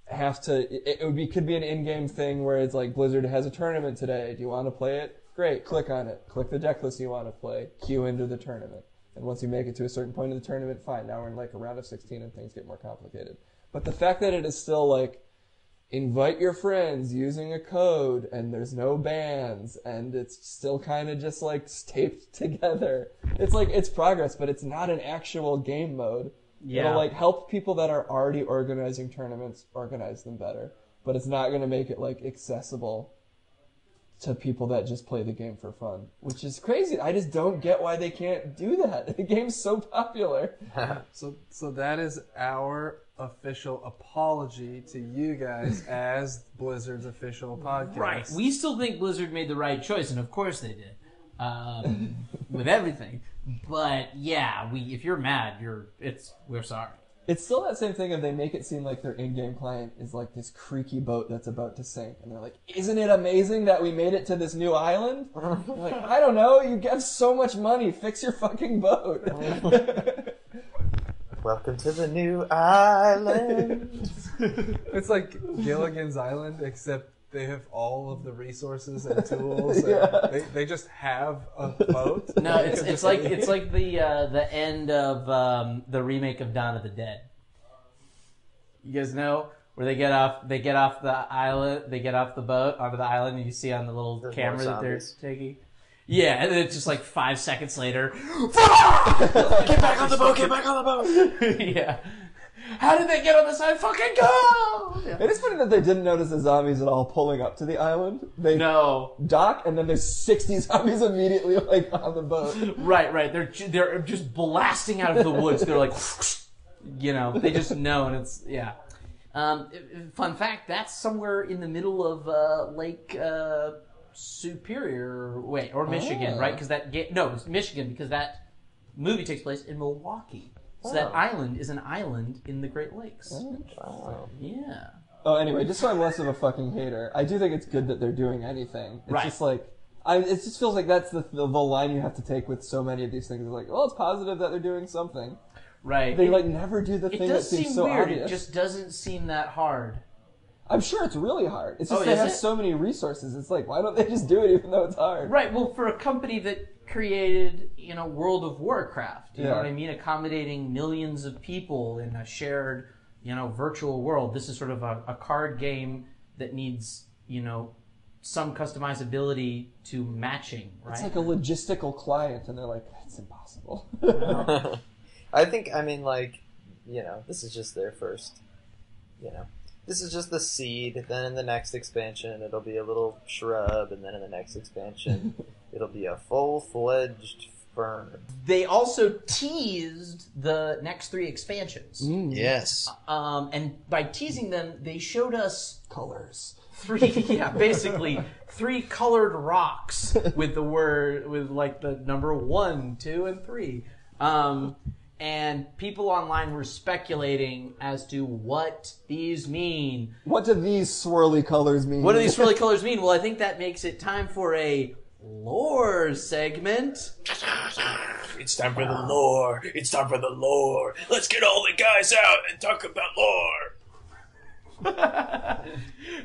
have to it, it would be could be an in-game thing where it's like blizzard has a tournament today. Do you want to play it? Great click on it. Click the deck list you want to play. Queue into the tournament. And once you make it to a certain point in the tournament fine. Now we're in like a round of 16 and things get more complicated. But the fact that it is still like invite your friends using a code and there's no bans and it's still kind of just like taped [laughs] together. It's like it's progress but it's not an actual game mode Yeah. It'll like help people that are already organizing tournaments organize them better, but it's not going to make it like accessible to people that just play the game for fun, which is crazy. I just don't get why they can't do that. [laughs] The game's so popular. [laughs] So, so that is our official apology to you guys [laughs] as Blizzard's official podcast. Right. We still think Blizzard made the right choice, and of course they did, um, with everything. But yeah, we if you're mad, you're it's we're sorry. It's still that same thing if they make it seem like their in-game client is like this creaky boat that's about to sink, and they're like, "Isn't it amazing that we made it to this new island?" [laughs] You're like, I don't know. You get so much money. Fix your fucking boat. [laughs] Welcome to the new island. [laughs] It's like Gilligan's Island, except they have all of the resources and [laughs] tools. and Yeah. they, they just have a boat. [laughs] No, it's it's like [laughs] it's like the uh, the end of um, the remake of Dawn of the Dead. You guys know where they get off they get off the island, they get off the boat onto the island, and you see on the little There's camera more that they're zombies. taking. Yeah, and then it's just like five seconds later. get back on the boat! Get back on the boat! yeah. How did they get on the side? Fucking go! Yeah. It is funny that they didn't notice the zombies at all pulling up to the island. They No, dock, and then there's 60 zombies immediately like on the boat. Right, right. They're ju- they're just blasting out of the woods. They're like, [laughs] you know, they just know, and it's yeah. Um, i- i- fun fact: that's somewhere in the middle of uh, Lake uh, Superior, wait, or Michigan, Oh. right? Because that ga- no, it's Michigan because that movie takes place in Milwaukee. So that Oh. island is an island in the Great Lakes. Oh, wow. Yeah. Oh, anyway, just so I'm less of a fucking hater, I do think it's good that they're doing anything. It's Right. just like, I, it just feels like that's the, the, the line you have to take with so many of these things. It's like, well, it's positive that they're doing something. Right. They It- like never do the it thing that does seems seem so weird. obvious. It just doesn't seem that hard. I'm sure it's really hard. It's oh, just Oh, they is have it? so many resources. It's like, why don't they just do it even though it's hard? Right. Well, for a company that created, you know, World of Warcraft, you know what I mean, accommodating millions of people in a shared, you know, virtual world. This is sort of a, a card game that needs, you know, some customizability to matching, right? It's like a logistical client, and they're like, it's impossible. [laughs] I think I mean like you know this is just their first you know this is just the seed. Then in the next expansion it'll be a little shrub, and then in the next expansion [laughs] it'll be a full fledged fern. they also teased the next three expansions. Yes. Um, and by teasing them, they showed us Colors. three [laughs] yeah basically three colored rocks with the word with like the number one two and three um and people online were speculating as to what these mean What do these swirly colors mean? what do these swirly [laughs] colors mean well i think that makes it time for a lore segment It's time for the lore. It's time for the lore. Let's get all the guys out and talk about lore. [laughs]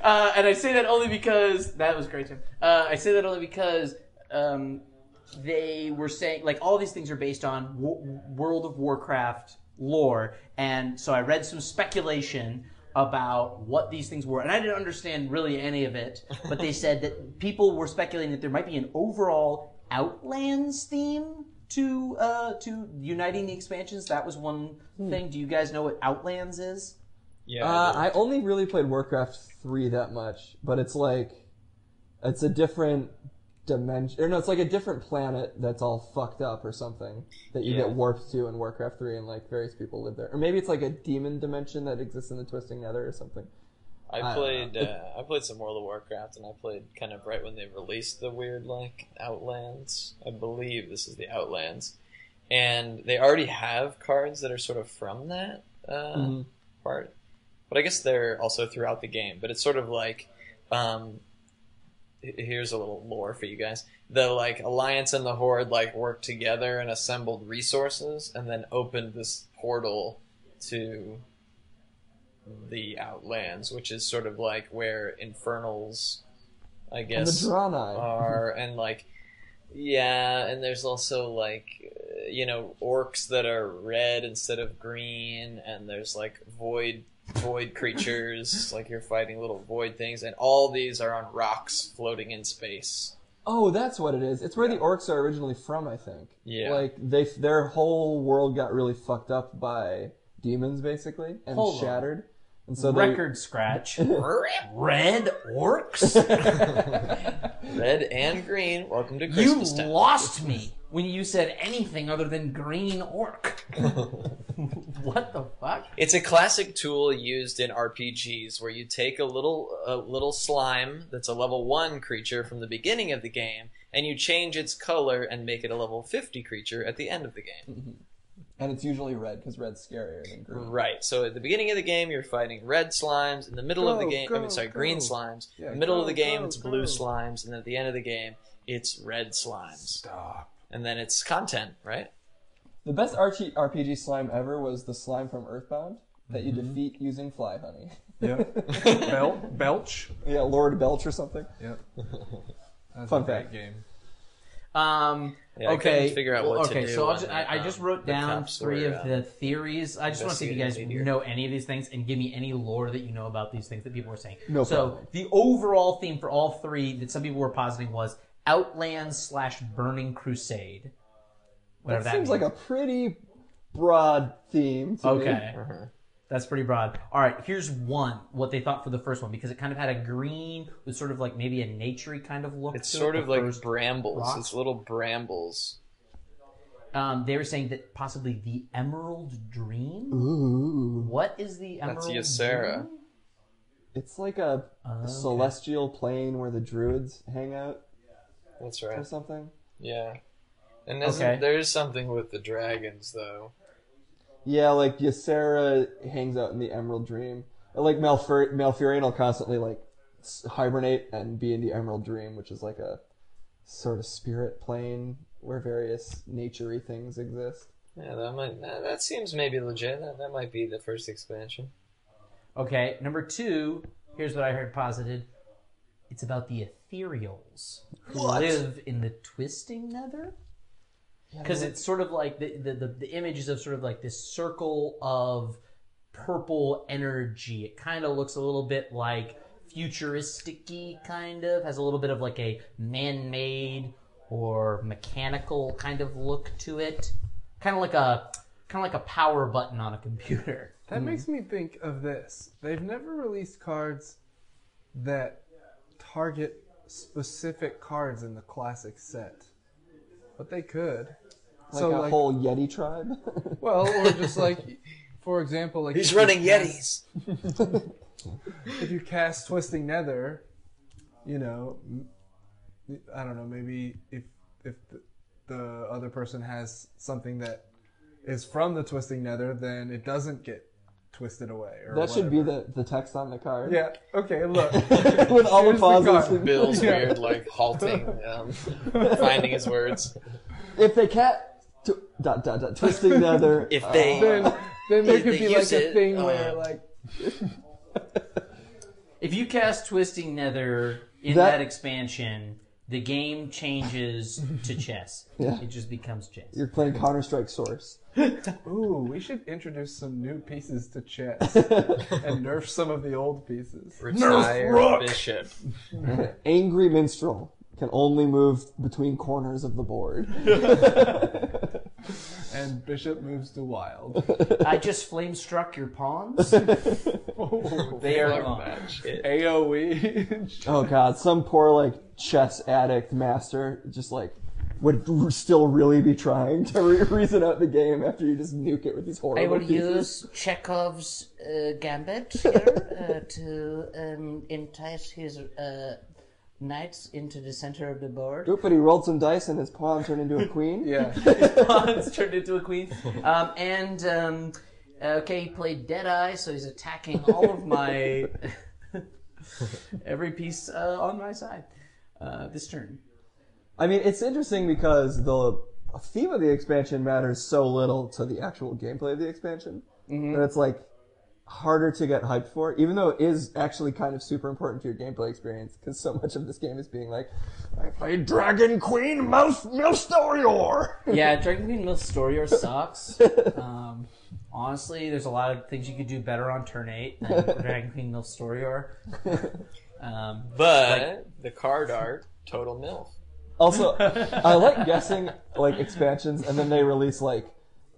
uh, and I say that only because that was great, Tim. Uh, I say that only because um, they were saying like all these things are based on w- World of Warcraft lore, and so I read some speculation about what these things were, and I didn't understand really any of it. But they said that people were speculating that there might be an overall Outlands theme to uh, to uniting the expansions. That was one thing. Do you guys know what Outlands is? Yeah. Uh, I only really played Warcraft 3 that much, but it's like, it's a different dimension. Or no, it's like a different planet that's all fucked up or something that you Yeah. get warped to in Warcraft Three, and like various people live there. Or maybe it's like a demon dimension that exists in the Twisting Nether or something. I I played know. uh, I played some World of Warcraft, and I played kind of right when they released the weird like Outlands. I believe this is the Outlands, and they already have cards that are sort of from that uh, Mhm. part. But I guess they're also throughout the game. But it's sort of like, um, here's a little lore for you guys. The like Alliance and the Horde like worked together and assembled resources, and then opened this portal to the Outlands, which is sort of like where Infernals, I And the guess, Draenei. are, [laughs] and like, yeah, and there's also like, uh, you know, orcs that are red instead of green, and there's like void void creatures, like you're fighting little void things, and all these are on rocks floating in space. Oh, that's what it is. It's where the orcs are originally from, I think. Yeah. Like they, their whole world got really fucked up by demons, basically, and Hold on. shattered. And so they, Record scratch. [laughs] Red orcs? [laughs] Red and green. Welcome to you Christmas time. lost me when you said anything other than green orc. [laughs] what the fuck? It's a classic tool used in RPGs where you take a little a little slime that's a level 1 creature from the beginning of the game and you change its color and make it a level 50 creature at the end of the game. [laughs] and it's usually red because red's scarier than green. Right. So at the beginning of the game you're fighting red slimes, in the middle of the Go, game I mean sorry, green slimes. Yeah, in the middle of the game go, it's blue slimes and at the end of the game it's red slimes. Stop. And then it's content, right? The best RT, RPG slime ever was the slime from Earthbound that Mm-hmm. you defeat using fly honey. Yep. [laughs] Bel- Belch. yeah, Lord Belch or something. Yeah. That's Fun a great fact. game. Um, Yeah, okay. couldn't figure out what well, to okay, do so I'll just, the, I, I just um, wrote down three were, of um, the theories. I just want to see if you guys meteor. know any of these things and give me any lore that you know about these things that people were saying. No so problem. the overall theme for all three that some people were positing was Outlands slash Burning Crusade. Whatever That that, seems means. like a pretty broad theme. To me. Okay. Uh-huh. That's pretty broad. All right, here's one what they thought for the first one because it kind of had a green with sort of like maybe a naturey kind of look. It's to sort it, of like brambles. rock. It's little brambles. Um, they were saying that possibly the Emerald Dream. Ooh. What is the Emerald? That's Ysera. Dream? It's like a Okay. celestial plane where the druids hang out That's right. or right. something. Yeah. And isn't, Okay. there's something with the dragons, though. Yeah, like Ysera hangs out in the Emerald Dream. Like Malfur- Malfurion will constantly like hibernate and be in the Emerald Dream, which is like a sort of spirit plane where various naturey things exist. Yeah, that might that, that seems maybe legit. That, that might be the first expansion. Okay, number two. Here's what I heard posited. It's about the ethereals who What? live in the twisting nether. Because it's sort of like the, the, the, the image is of sort of like this circle of purple energy. It kind of looks a little bit like futuristic kind of, has a little bit of like a man made or mechanical kind of look to it. Kind of like a kind of like a power button on a computer. [laughs] That makes me think of this. They've never released cards that target specific cards in the classic set, but they could. like so, a like, whole Yeti tribe. [laughs] well, or just like, for example, like He's running cast- Yetis. [laughs] If you cast Twisting Nether, you know, I don't know, maybe if if the, the other person has something that is from the Twisting Nether, then it doesn't get twisted away. Or that should be whatever. the, the text on the card. Yeah. Okay. [laughs] Look. With all the Here's pauses. card. Bill's Yeah. weird, like halting, um, finding his words. If they can't t- dot dot dot twisting nether. [laughs] If uh, they- Then, then there If could they be like use a it, thing uh, where like [laughs] If you cast Twisting Nether in That- that, expansion, the game changes to [laughs] chess. Yeah. It just becomes chess. you're playing Counter Strike Source. [laughs] Ooh, we should introduce some new pieces to chess [laughs] and nerf some of the old pieces. Retire bishop. Angry minstrel can only move between corners of the board. And Bishop moves to wild. [laughs] I just flame struck your pawns. [laughs] [laughs] they are gone. AOE. Oh god, some poor like chess addict master just like would still really be trying to re- reason out the game after you just nuke it with these horrible I will pieces. use Chekhov's uh, gambit here uh, to um, entice his uh, knights into the center of the board. Oop, but he rolled some dice and his pawn turned into a queen. [laughs] yeah. [laughs] His Pawns turned into a queen. Um, and um, okay, he played Deadeye, so he's attacking all of my [laughs] every piece uh, on my side uh, this turn. I mean, it's interesting because the theme of the expansion matters so little to the actual gameplay of the expansion and it's like harder to get hyped for, even though it is actually kind of super important to your gameplay experience because so much of this game is being like, I played Dragon Queen Mouse Milstorior. [laughs] Yeah, Dragon Queen Myth Story sucks. Um, honestly, there's a lot of things you could do better on turn eight than [laughs] Dragon Queen Myth Story [laughs] Um, But the card art, total milf. Also, I like guessing like expansions, and then they release like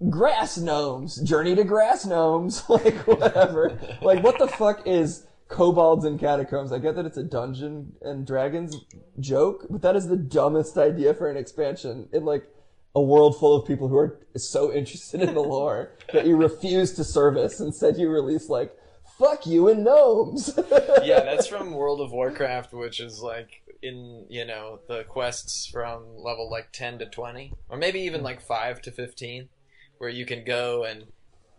grass gnomes, journey to grass gnomes, [laughs] like whatever. like what the fuck is kobolds and catacombs? I get that it's a dungeon and dragons joke, but that is the dumbest idea for an expansion in like a world full of people who are so interested in the lore that you refuse to service. Instead, you release like fuck you and gnomes. [laughs] Yeah, that's from World of Warcraft, which is like in you know the quests from level like ten to twenty, or maybe even like five to fifteen, where you can go and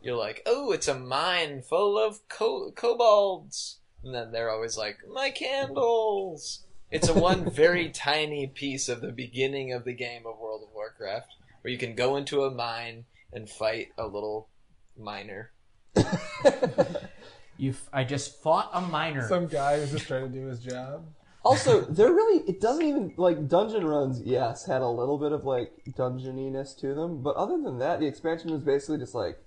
you're like, oh, it's a mine full of co- kobolds, and then they're always like, my candles. It's a one [laughs] very tiny piece of the beginning of the game of World of Warcraft, where you can go into a mine and fight a little miner. [laughs] you, f- I just fought a miner. Some guy who's just trying to do his job. Also, they're really it doesn't even like dungeon runs, yes, had a little bit of like dungeoniness to them, but other than that, the expansion was basically just like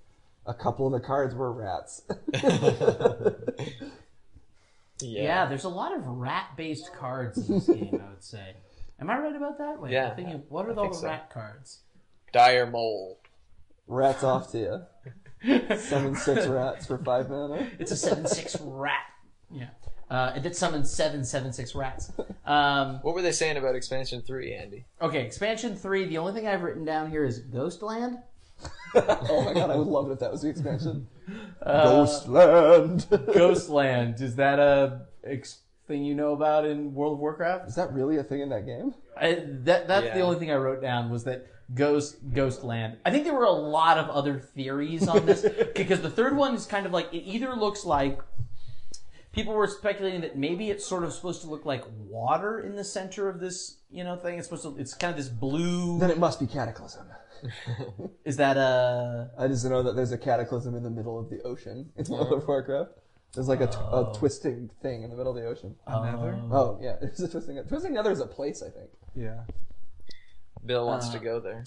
a couple of the cards were rats. [laughs] yeah. there's a lot of rat-based cards in this game. I would say. Am I right about that? Wait, Yeah, I'm thinking, what are I all the so. rat cards? Dire mole. rats off to you. [laughs] seven six rats for five mana. It's a seven six rat. Yeah. Uh, it did summon seven seven six rats. Um, What were they saying about expansion three, Andy? okay, expansion three. The only thing I've written down here is Ghostland. [laughs] Oh my god, I would love it if that was the expansion. Uh, Ghostland. [laughs] Ghostland is that a ex- thing you know about in World of Warcraft? Is that really a thing in that game? I, that that's the only thing I wrote down was that Ghost Ghostland. I think there were a lot of other theories on this [laughs] because the third one is kind of like it either looks like people were speculating that maybe it's sort of supposed to look like water in the center of this you know thing. It's supposed to it's kind of this blue. Then it must be Cataclysm. Is that a I just know that there's a cataclysm in the middle of the ocean in World of Warcraft. There's like a, t- a twisting thing in the middle of the ocean. Another? Oh yeah, [laughs] it's a twisting. Twisting Nether is a place, I think. Yeah. Bill wants Uh, to go there.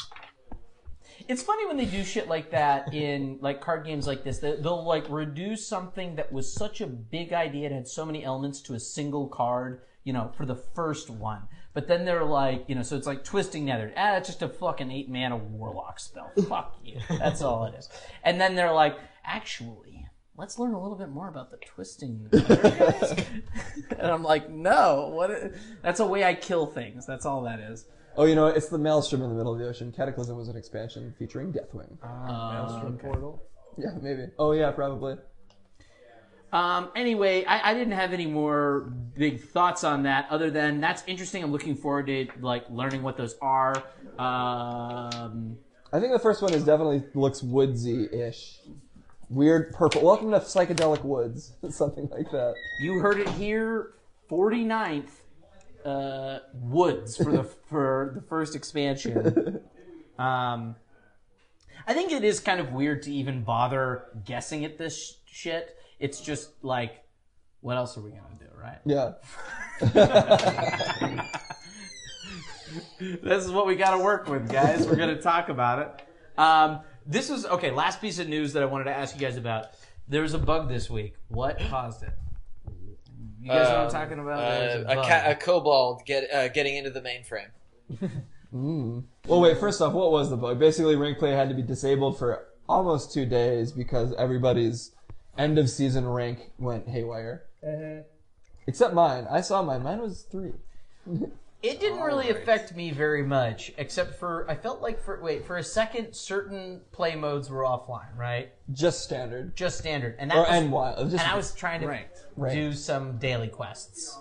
It's funny when they do shit like that in like card games like this. They, they'll like reduce something that was such a big idea and had so many elements to a single card, you know, for the first one. But then they're like, you know, so it's like twisting nether. Ah, it's just a fucking eight mana warlock spell. [laughs] Fuck you. That's all it is. And then they're like, actually, let's learn a little bit more about the twisting [laughs] and I'm like, no, what? That's a way I kill things. That's all that is. Oh, you know, it's the Maelstrom in the middle of the ocean. Cataclysm was an expansion featuring Deathwing. Maelstrom portal. Yeah, maybe. Oh yeah, probably. Um, anyway, I, I didn't have any more big thoughts on that other than that's interesting. I'm looking forward to like learning what those are. Um, I think the first one is definitely looks woodsy-ish. Weird purple. Welcome to psychedelic woods. [laughs] Something like that. you heard it here, 49th uh, Woods for the [laughs] for the first expansion. Um, I think it is kind of weird to even bother guessing at this sh- shit. It's just like, what else are we gonna do, right? Yeah. [laughs] this is what we got to work with, guys. We're going to talk about it. Um, this is okay. Last piece of news that I wanted to ask you guys about. There was a bug this week. What caused it? You guys know what I'm Um, talking about? Uh, There a, ca- a kobold get uh, getting into the mainframe. [laughs] Well, wait. First off, what was the bug? Basically, rank play had to be disabled for almost two days because everybody's end of season rank went haywire. Except mine. I saw mine. Mine was three. [laughs] It didn't really affect me very much, except for I felt like for wait for a second, certain play modes were offline, right? Just standard. Just standard, and that Or was, and wild. Just, and I was trying to Ranked. Ranked. do some daily quests.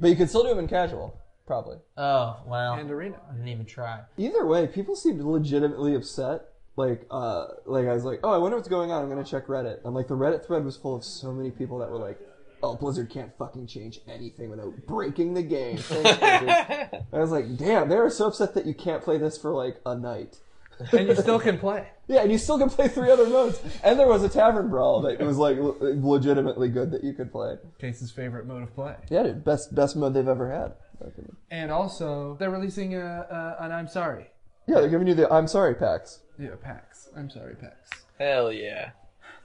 But you could still do them in casual, probably. Oh well, And arena. I didn't even try. Either way, people seemed legitimately upset. Like, uh, like I was like, oh, I wonder what's going on. I'm gonna check Reddit, and like the Reddit thread was full of so many people that were like, oh, Blizzard can't fucking change anything without breaking the game. Thanks, [laughs] I was like, damn, they are so upset that you can't play this for like a night. And you still can play. [laughs] Yeah, and you still can play three other modes. And there was a tavern brawl that was like le- legitimately good that you could play. Case's favorite mode of play. Yeah, dude, best best mode they've ever had. in my opinion. And also, they're releasing a, a, an I'm sorry. Yeah, they're giving you the I'm sorry packs. Yeah, packs. I'm sorry, packs. Hell yeah.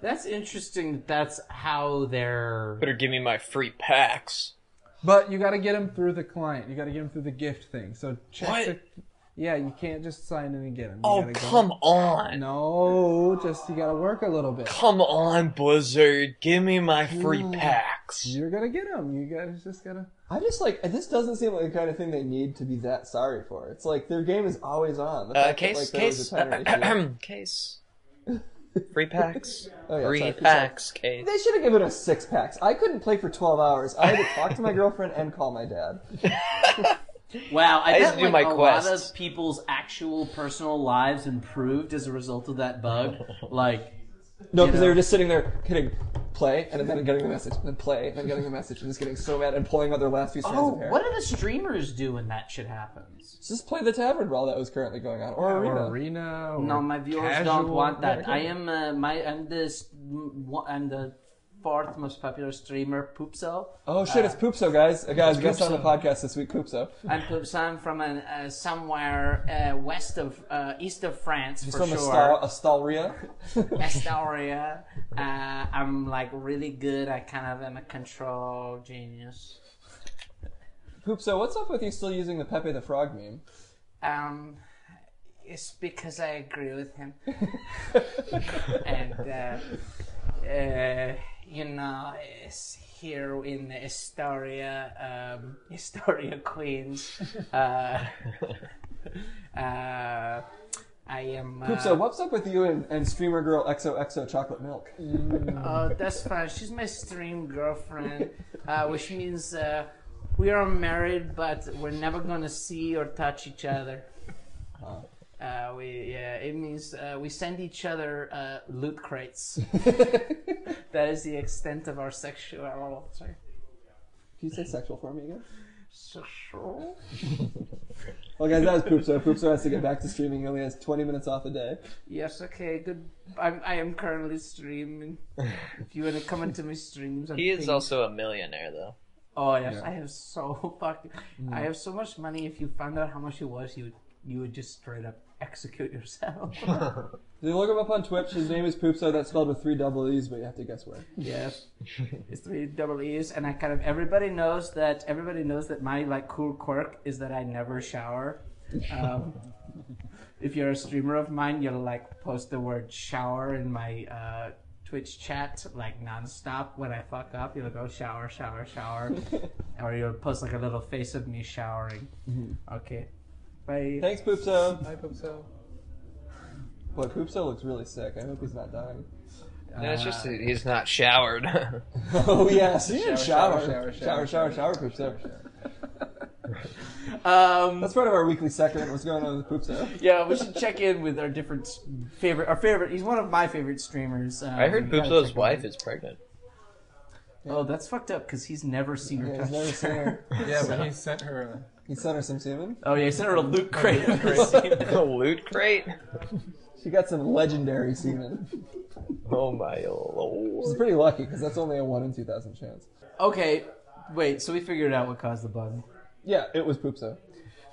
That's interesting. that That's how they're. Better give me my free packs. But you got to get them through the client. You got to get them through the gift thing. So check What? the. Yeah, you can't just sign in and get them. Oh, come on. No, just you got to work a little bit. Come on, Blizzard. Give me my free packs. You're gonna get them. You guys just gotta. I just like this doesn't seem like the kind of thing they need to be that sorry for. It's like their game is always on. The Uh, fact that, case, like, case, a timer issue- case. Free packs. [laughs] Oh, yeah, free sorry, packs, case. They should have given us six packs. I couldn't play for twelve hours. I had to talk to my [laughs] girlfriend and call my dad. [laughs] Wow, I, I used bet to do like my a lot of people's actual personal lives improved as a result of that bug. [laughs] like, No, because they were just sitting there hitting play and then getting the message, and then play, and then getting the message, and just getting so mad and pulling out their last few strands oh, of hair. what do the streamers do when that shit happens? Just play the tavern brawl that was currently going on, or arena. Or arena. Or No, my viewers casual. don't want that. I am uh, my I'm the s- m- one- I'm the fourth most popular streamer, Poopso. Oh shit, it's Poopso, guys. Uh, guys, guest on the podcast this week, Poopso. I'm Poopso. I'm from an, uh, somewhere uh, west of uh, east of France He's for from sure. Astalria. Astoria. [laughs] Uh, I'm like really good. I kind of am a control genius. Poopso, what's up with you still using the Pepe the Frog meme? Um, it's because I agree with him, [laughs] and uh, uh, you know, it's here in Astoria, um, [laughs] Astoria, Queens. [laughs] Uh, uh, I am. Uh, Poopso, what's up with you and, and streamer girl XOXO Chocolate Milk? Oh, that's fine. She's my stream girlfriend, uh, which means uh, we are married, but we're never gonna see or touch each other. Uh, we yeah, it means uh, we send each other uh, loot crates. [laughs] [laughs] that is the extent of our sexual. Sorry. Can you say sexual for me again? Sexual. [laughs] Well, guys, that was Poopso. Poopso has to get back to streaming. He only has 20 minutes off a day. Yes. Okay. Good. I'm, I am currently streaming. If you want to come into my streams, I'm He is ping- also a millionaire, though. Oh yes, I have so fucking. I have so much money. If you found out how much it was, you would you would just straight up execute yourself. [laughs] You look him up on Twitch. His name is Poopso. That's spelled with three double E's, but you have to guess where. yes, [laughs] it's three double E's, and I kind of everybody knows that everybody knows that my like cool quirk is that I never shower. Um, [laughs] if you're a streamer of mine, you'll like post the word shower in my uh, Twitch chat like nonstop. When I fuck up, you'll go shower, shower, shower, or you'll post like a little face of me showering. Okay, bye. Thanks, Poopso. I hope so. Boy, Poopso looks really sick. I hope he's not dying. No, it's just that he's not showered. [laughs] Oh, yes. You should shower. Shower, Shower, shower, shower, shower, Poopso. [laughs] Um, That's part of our weekly segment. What's going on with Poopso? yeah, we should check in with our different s- favorite. Our favorite. He's one of my favorite streamers. Um, I heard we gotta Poopso's check in wife is pregnant. Oh, that's fucked up because he's never seen her Yeah, touch. he's never seen her. Yeah, but he sent her. He sent her some semen. Oh yeah, he sent her a loot oh, crate. [laughs] A loot crate? She got some legendary semen. Oh my lord. She's pretty lucky because that's only a 1 in 2,000 chance. okay, wait. So we figured out what caused the bug. Yeah, it was Poopso.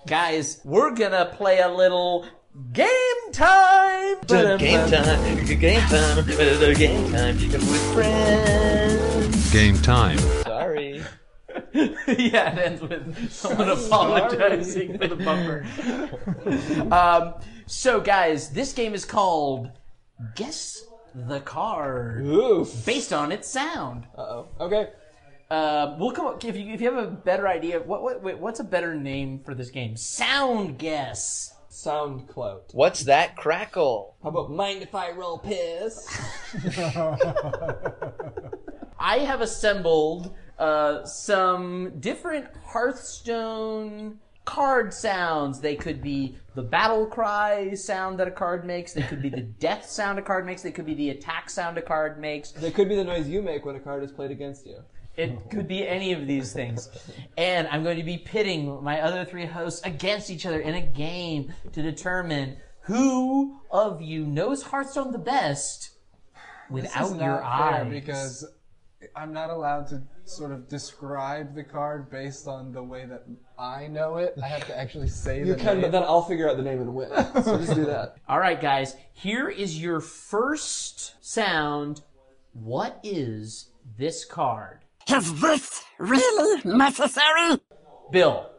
Guys, we're gonna play a little game time. Game time, game time, game time with friends. Game time. Sorry. [laughs] yeah, it ends with someone [laughs] apologizing for the bumper. um, so, guys, this game is called Guess the Card, Oof. based on its sound. Uh oh. Okay. Uh, we'll come up if you if you have a better idea. What what wait, what's a better name for this game? Sound guess. Sound clout. What's that crackle? How about mind if I roll piss? [laughs] I have assembled uh, some different Hearthstone card sounds. They could be the battle cry sound that a card makes. They could be the [laughs] death sound a card makes. They could be the attack sound a card makes. They could be the noise you make when a card is played against you. It could be any of these things. And I'm going to be pitting my other three hosts against each other in a game to determine who of you knows Hearthstone the best This without is your not fair eyes. because I'm not allowed to sort of describe the card based on the way that I know it. I have to actually say You the can, name. but then I'll figure out the name and win. So just do that. [laughs] All right, guys, here is your first sound. What is this card? Is this really necessary? Bill,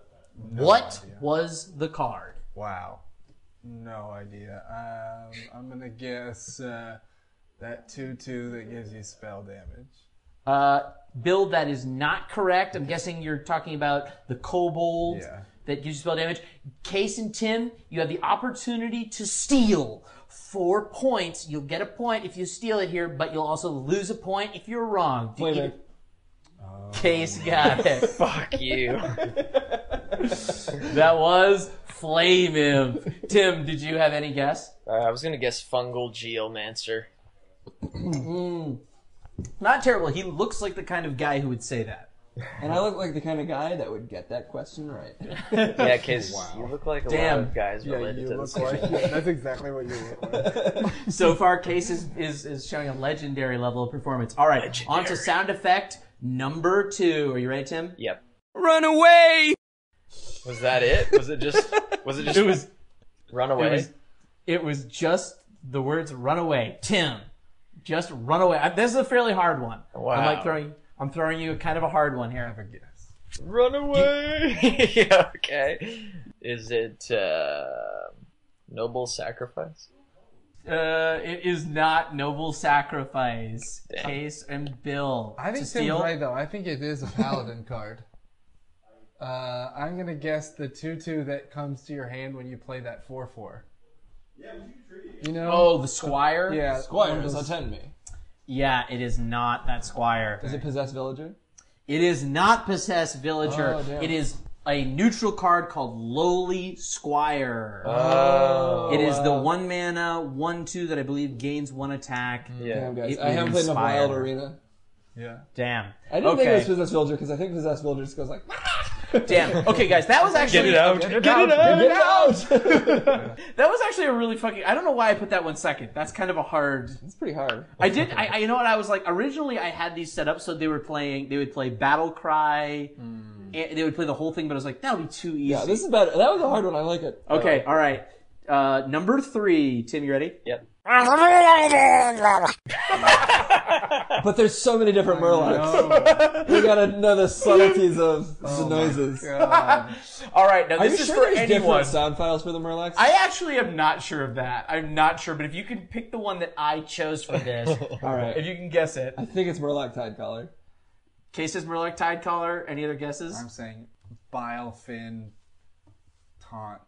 no what was the card? Wow. No idea. Um, I'm gonna guess uh, that two-two that gives you spell damage. Uh, Bill, that is not correct. I'm guessing you're talking about the kobold Yeah. that gives you spell damage. Case and Tim, you have the opportunity to steal four points. You'll get a point if you steal it here, but you'll also lose a point if you're wrong. Wait a minute. Case got it. [laughs] Fuck you. [laughs] that was Flame Imp. Tim, did you have any guess? Uh, I was gonna guess fungal geomancer. Not terrible. He looks like the kind of guy who would say that. And I look like the kind of guy that would get that question right. [laughs] Yeah, cause you look like a Damn. lot of guys Yeah, related you to look this. like that's exactly what you look like. So far, Case is, is, is showing a legendary level of performance. All right, on to sound effect number two. Are you ready, Tim? Yep. Run away! Was that it? Was it just? Was it [laughs] just? It was run it away. was it was just the words "run away." Tim, just run away. I- This is a fairly hard one. Wow. I'm like throwing. I'm throwing you a kind of a hard one here. I guess. Run away. yeah. [laughs] Okay. Is it uh, noble sacrifice? Uh, it is not noble sacrifice. Damn. Case and Bill. I think to Tim's steal. right though. I think it is a [laughs] paladin card. Uh, I'm gonna guess the two-two that comes to your hand when you play that four-four. Yeah, You know? Oh, the squire. yeah. one Squires, of those- attend me. Yeah, it is not that squire. Is it possess villager? It is not possess villager. Oh, it is a neutral card called Lowly Squire. Oh. oh it is the one mana, one two that I believe gains one attack. Hmm. Yeah. Damn, guys. I haven't would played enough inspire. Wild Arena. Yeah. Damn. I didn't okay. think it was possessed villager because I think possessed villager just goes like. Ah! Damn. Okay, guys, that was actually Get it out. Get it out! Get it out! [laughs] that was actually a really fucking. I don't know why I put that one second. That's kind of a hard. it's pretty hard. I did. I, I you know what I was like. Originally, I had these set up so they were playing. They would play Battle Cry. Hmm. And they would play the whole thing, but I was like, that would be too easy. Yeah, this is better. That was a hard one. I like it. okay. All right. Uh, number three. Tim, you ready? Yep. [laughs] But there's so many different Murlocs. we got another subtleties of [laughs] the noises. All right. Now Are you this is sure for there's anyone. different sound files for the Murlocs? I actually am not sure of that. I'm not sure, but if you can pick the one that I chose for this, [laughs] All right. if you can guess it. I think it's Murloc Tidecaller. Cases Murloc Tidecaller. Any other guesses? I'm saying Bilefin Taunt.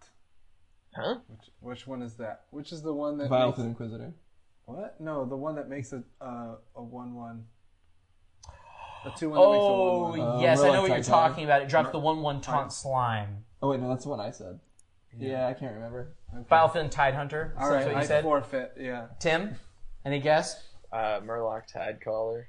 Huh? Which, which one is that? Which is the one that Vilefin makes, Inquisitor. what? No, the one that makes a uh, a one one. A two one that makes a Oh one one. Uh, yes, I know Murloc what you're Tide Collar. talking about. It drops the one one taunt slime. Oh wait, no, that's the one I said. Yeah, I can't remember. Bilefin Tide Hunter. All That's right, what you I said. forfeit. Yeah. Tim, any guess? Uh, Murloc Tidecaller.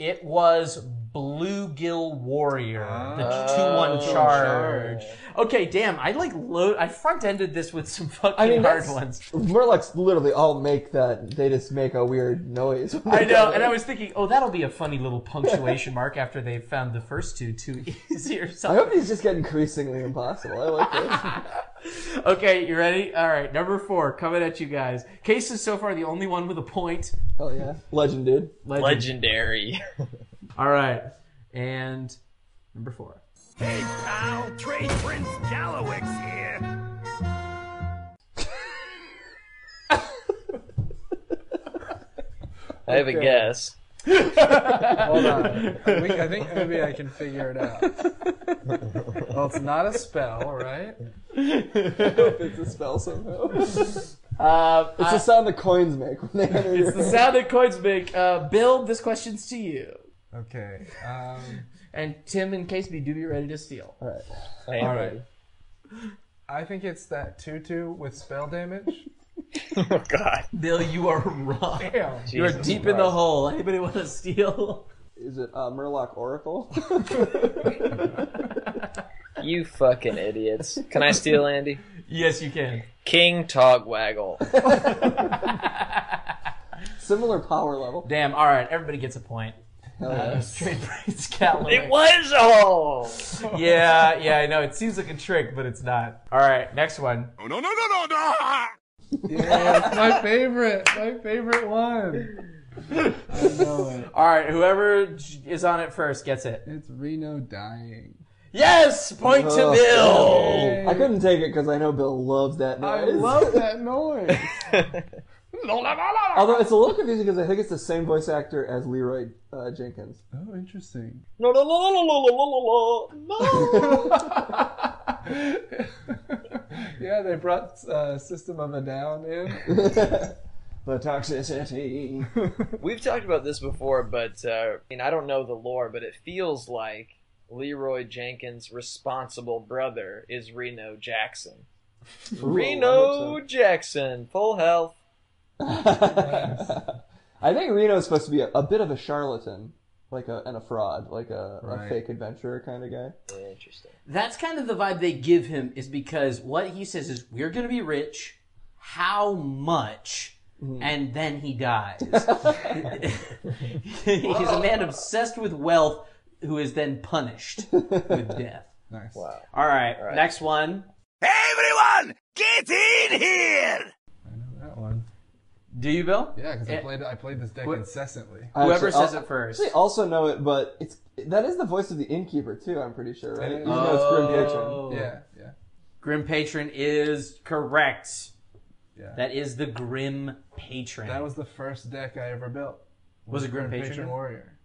It was Bluegill Warrior, the Oh, two one charge. Okay, damn. I like load. I front ended this with some fucking I mean, hard ones. Murlocs literally all make that. They just make a weird noise. I [laughs] know, and I was thinking, oh, that'll be a funny little punctuation mark after they found the first two too [laughs] easy or I hope these just get increasingly impossible. I like this. [laughs] Okay, you ready? All right, number four, coming at you guys. Case is so far the only one with a point. Hell yeah. [laughs] Legend, dude. Legend. Legendary. [laughs] All right, and Number four. Hey, pal, Trade Prince Gallywix here. I have a guess. [laughs] Hold on. I think, I think maybe I can figure it out. Well, it's not a spell, right? it's a spell somehow. It's Uh, the sound the coins make when they enter it's the sound that coins make. Uh, Bill, this question's to you. Okay. Um, And Tim and Casey, do be ready to steal. All right. I am all ready. I think it's that tutu with spell damage. [laughs] Oh God. Bill, you are wrong. Damn. You are Jesus deep in the hole. Anybody want to steal? Is it uh, Murloc Oracle? [laughs] You fucking idiots. Can I steal Andy? Yes, you can. King Togwaggle. [laughs] Similar power level. Damn. All right, everybody gets a point. Hell Uh, yeah. straight brains Callaway. It was all. yeah, yeah, I know. It seems like a trick, but it's not. All right, next one. Oh, no, no, no, no, no. Yeah, it's my [laughs] favorite. My favorite one. I know it. All right, whoever is on it first gets it. It's Reno dying. Yes, point to oh, Bill. I couldn't take it because I know Bill loves that noise. I love [laughs] that noise. Although it's a little confusing because I think it's the same voice actor as Leroy uh, Jenkins. Oh, interesting. No, no, no, no, no, no, no, no. [laughs] yeah, they brought uh, System of a Down in. [laughs] The toxicity. We've talked about this before, but uh, I mean, I don't know the lore, but it feels like Leroy Jenkins' responsible brother is Reno Jackson. Reno Jackson, full health. [laughs] I think Reno's supposed to be a, a bit of a charlatan, like a and a fraud, like a, a fake adventurer kind of guy. Interesting. That's kind of the vibe they give him, is because what he says is, "We're going to be rich. How much?" Mm-hmm. And then he dies. [laughs] [laughs] He's a man obsessed with wealth who is then punished [laughs] with death. Nice. Wow. All right, right. next one. Everyone, get in here. I know that one. Do you, Bill? Yeah, because I Eh, played I played this deck What- incessantly. I Whoever actually- says I'll- it first. Actually, also know it, but it's that is the voice of the innkeeper too. I'm pretty sure, right? It is. Even though it's Grim Patron. Oh. Yeah, yeah, Grim Patron is correct. yeah. That is the Grim Patron. That was the first deck I ever built. Was it Grim Patron? Warrior?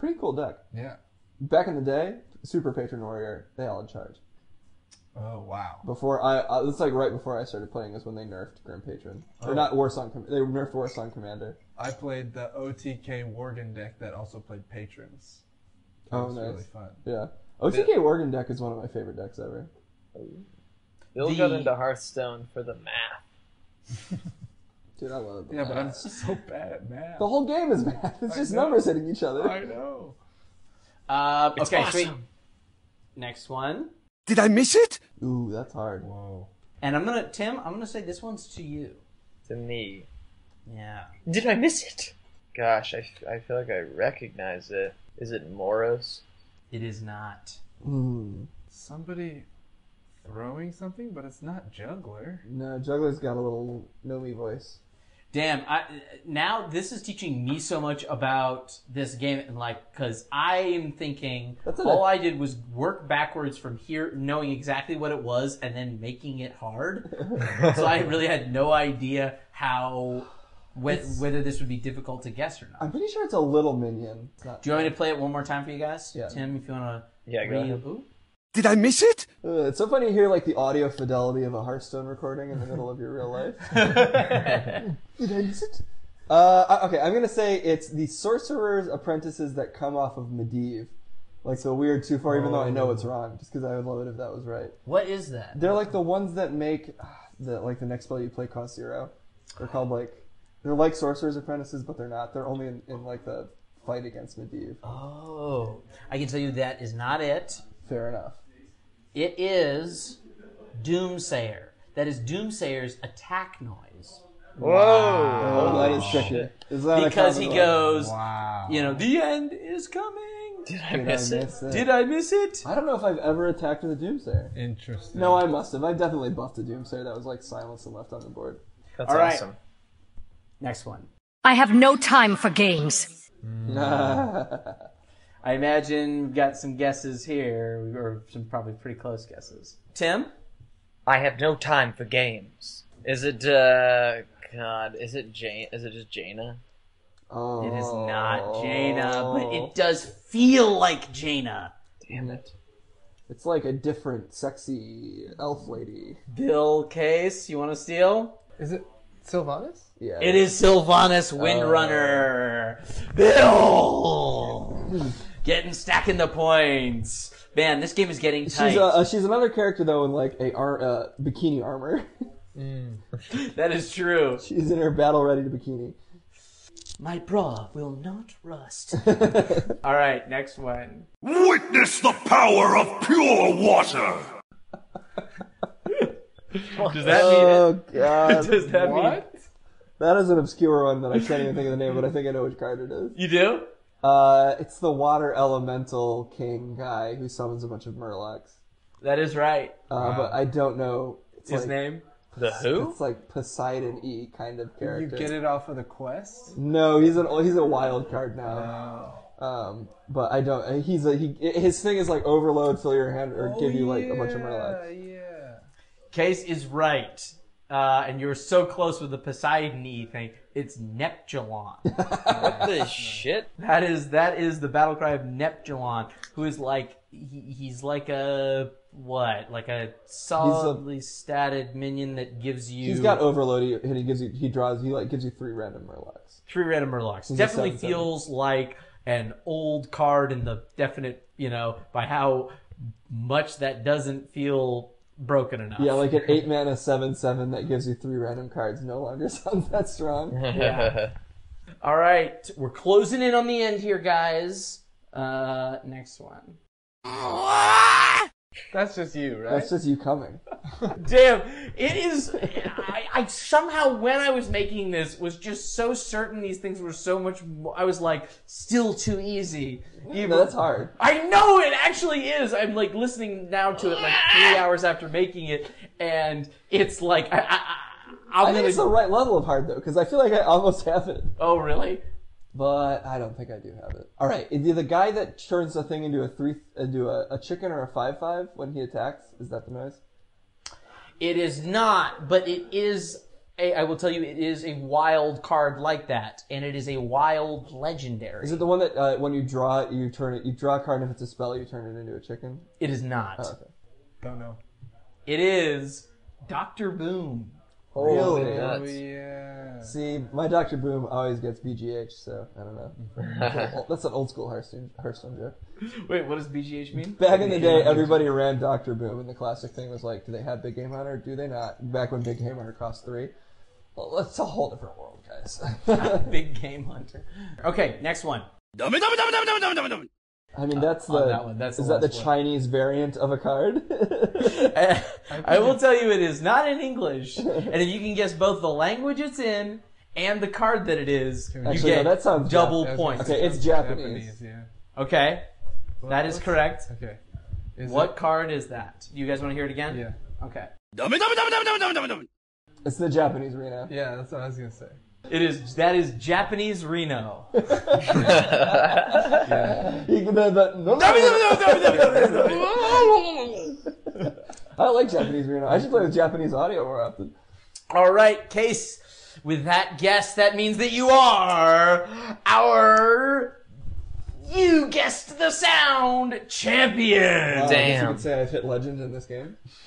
Pretty cool deck. Yeah. Back in the day, Super Patron Warrior, they all in charge. Oh wow. Before I, uh, it's like right before I started playing is when they nerfed Grim Patron. Oh. Or not Warsong, Com- they nerfed Warsong Commander. I played the OTK Worgen deck that also played patrons. That Oh, was nice. really fun. Yeah. OTK Worgen deck is one of my favorite decks ever. Bill The- got into Hearthstone for the math. [laughs] Dude, I love it. Yeah, but I'm so bad at math. The whole game is math. It's I just know. numbers hitting each other. I know. Um, It's okay, awesome. sweet. Next one. Did I miss it? Ooh, that's hard. Whoa. And I'm gonna Tim, I'm gonna say this one's to you. To me. Yeah. Did I miss it? Gosh, I, I feel like I recognize it. Is it Moroes? It is not. Hmm. Somebody throwing something, but it's not juggler. No, Juggler's got a little Nomi voice. Damn, I, now this is teaching me so much about this game, and like, because I am thinking That's all I did was work backwards from here, knowing exactly what it was, and then making it hard. [laughs] so I really had no idea how wh- whether this would be difficult to guess or not. I'm pretty sure it's a little minion. Not. Do you want me to play it one more time for you guys? Yeah. Tim, if you want to. Yeah, go ahead. Ooh. Did I miss it? Ugh, it's so funny to hear like the audio fidelity of a Hearthstone recording in the middle of your real life. [laughs] Did I miss it? Uh, okay, I'm gonna say it's the sorcerer's apprentices that come off of Medivh. Like so weird too far, even though I know it's wrong, just because I would love it if that was right. What is that? They're like the ones that make ah, [sighs] the like the next spell you play cost zero. They're called like they're like sorcerer's apprentices, but they're not. They're only in, in like the fight against Medivh. Oh, I can tell you that is not it. Fair enough. It is Doomsayer. That is Doomsayer's attack noise. Whoa! Oh, that is tricky. shit. Is that Because he goes, Wow. you know, the end is coming. Did I Did I miss it? miss it? Did I miss it? I don't know if I've ever attacked with a Doomsayer. Interesting. No, I must have. I definitely buffed a Doomsayer that was like silenced and left on the board. That's All right. awesome. Next one. I have no time for games. [laughs] Hmm. I imagine we've got some guesses here, or some probably pretty close guesses. Tim? I have no time for games. Is it, uh, God, is it Jane? Is it just Jaina? Oh. It is not Jaina, but it does feel like Jaina. Damn it. It's like a different sexy elf lady. Bill Case, you want to steal? Is it Sylvanas? Yeah. It is Sylvanas Windrunner. Bill! [laughs] Getting stacking the points. Man, this game is getting tight. She's uh, uh, she's another character though in like a ar- uh, bikini armor. [laughs] that is true. she's in her battle ready to bikini. My bra will not rust. [laughs] [laughs] All right, next one. Witness the power of pure water. Does that mean? Oh god. Does that mean that is an obscure one that I can't even think of the name, but I think I know which card it is. you do? Uh, it's the water elemental king guy who summons a bunch of murlocs. That is right. Uh, but I don't know. It's His like, name? The who? It's like Poseidon E kind of character. You get it off of the quest? No, he's an he's a wild card now. Um, but I don't. He's a he. His thing is like overload, fill your hand, or give you like a bunch of murlocs. Yeah. Case is right. Uh, and you're so close with the Poseidon E thing. It's Neptulon. [laughs] What the shit? that is that is the battle cry of Neptulon, who is like he, he's like a what? Like a solidly statted minion that gives you He's got overload, and he gives you he draws he like gives you three random murlocs. three random murlocs. He's a Definitely 7/7. feels like an old card in the definite, you know, by how much that doesn't feel broken enough. Yeah, like an [laughs] eight mana seven seven that gives you three random cards no longer [laughs] sounds that strong. [laughs] Yeah. All right, we're closing in on the end here, guys. Uh, next one. That's just you, right? That's just you coming. [laughs] Damn, it is. I, I somehow, when I was making this, was just so certain these things were so much. More, I was like, still too easy. Even- No, that's hard. I know it actually is. I'm like listening now to it like three hours after making it, and it's like I, I, I, I'm I think it's the right level of hard though, because I feel like I almost have it, oh really? But I don't think I do have it. All right, is the guy that turns the thing into a three into a, a chicken or a five five when he attacks? Is that the noise? It is not, but it is. A, I will tell you, it is a wild card like that, and it is a wild legendary. Is it the one that uh, when you draw it, you turn it, you draw a card, and if it's a spell, you turn it into a chicken? It is not. Oh, okay. Don't know. It is Doctor Boom. Really? Oh Nuts. yeah. See, my Doctor Boom always gets BGH, so I don't know. [laughs] That's an old school Hearthstone, Hearthstone joke. Wait, what does BGH mean? Back in the day, everybody ran Doctor Boom, and the classic thing was like, do they have Big Game Hunter? Do they not? Back when Big Game Hunter cost three. Well, that's a whole different world, guys. [laughs] Big Game Hunter. Okay, next one. I mean, uh, that's the. On that one, that's the is that the one. Chinese variant of a card? [laughs] [laughs] I will tell you, it is not in English, and if you can guess both the language it's in and the card that it is, you get no, that sounds double Jap- points. Okay, it's Japanese. yeah. Okay, that is correct. Okay. Is What card is that? You guys want to hear it again? Yeah. Okay. It's the Japanese Reno. Yeah, that's what I was gonna say. It is that is Japanese Reno. [laughs] [laughs] You can- the- the- no, no, no. I like Japanese Reno. I should play with Japanese audio more often. All right, case. With that guess, that means that you are our. You guessed the sound champion. Uh, I guess You Damn. could say I've hit legend in this game. [laughs]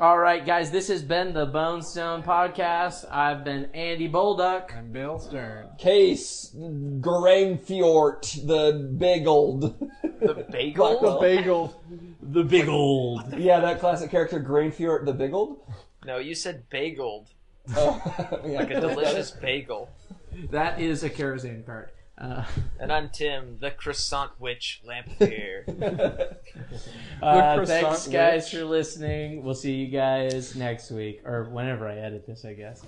All right, guys, this has been the Bonestone Podcast. I've been Andy Bolduck. I'm Bill Stern. Case Grainfjort, the big old. The [laughs] bagel? The bagel. The big old. yeah, that classic character Grainfjort, the big old. No, you said bageled. Oh, [laughs] yeah. Like a delicious bagel. That is a Karazhan card. Uh, and I'm Tim, the croissant witch Lamp [laughs] [laughs] uh, thanks, guys, for listening. We'll see you guys next week, or whenever I edit this, I guess.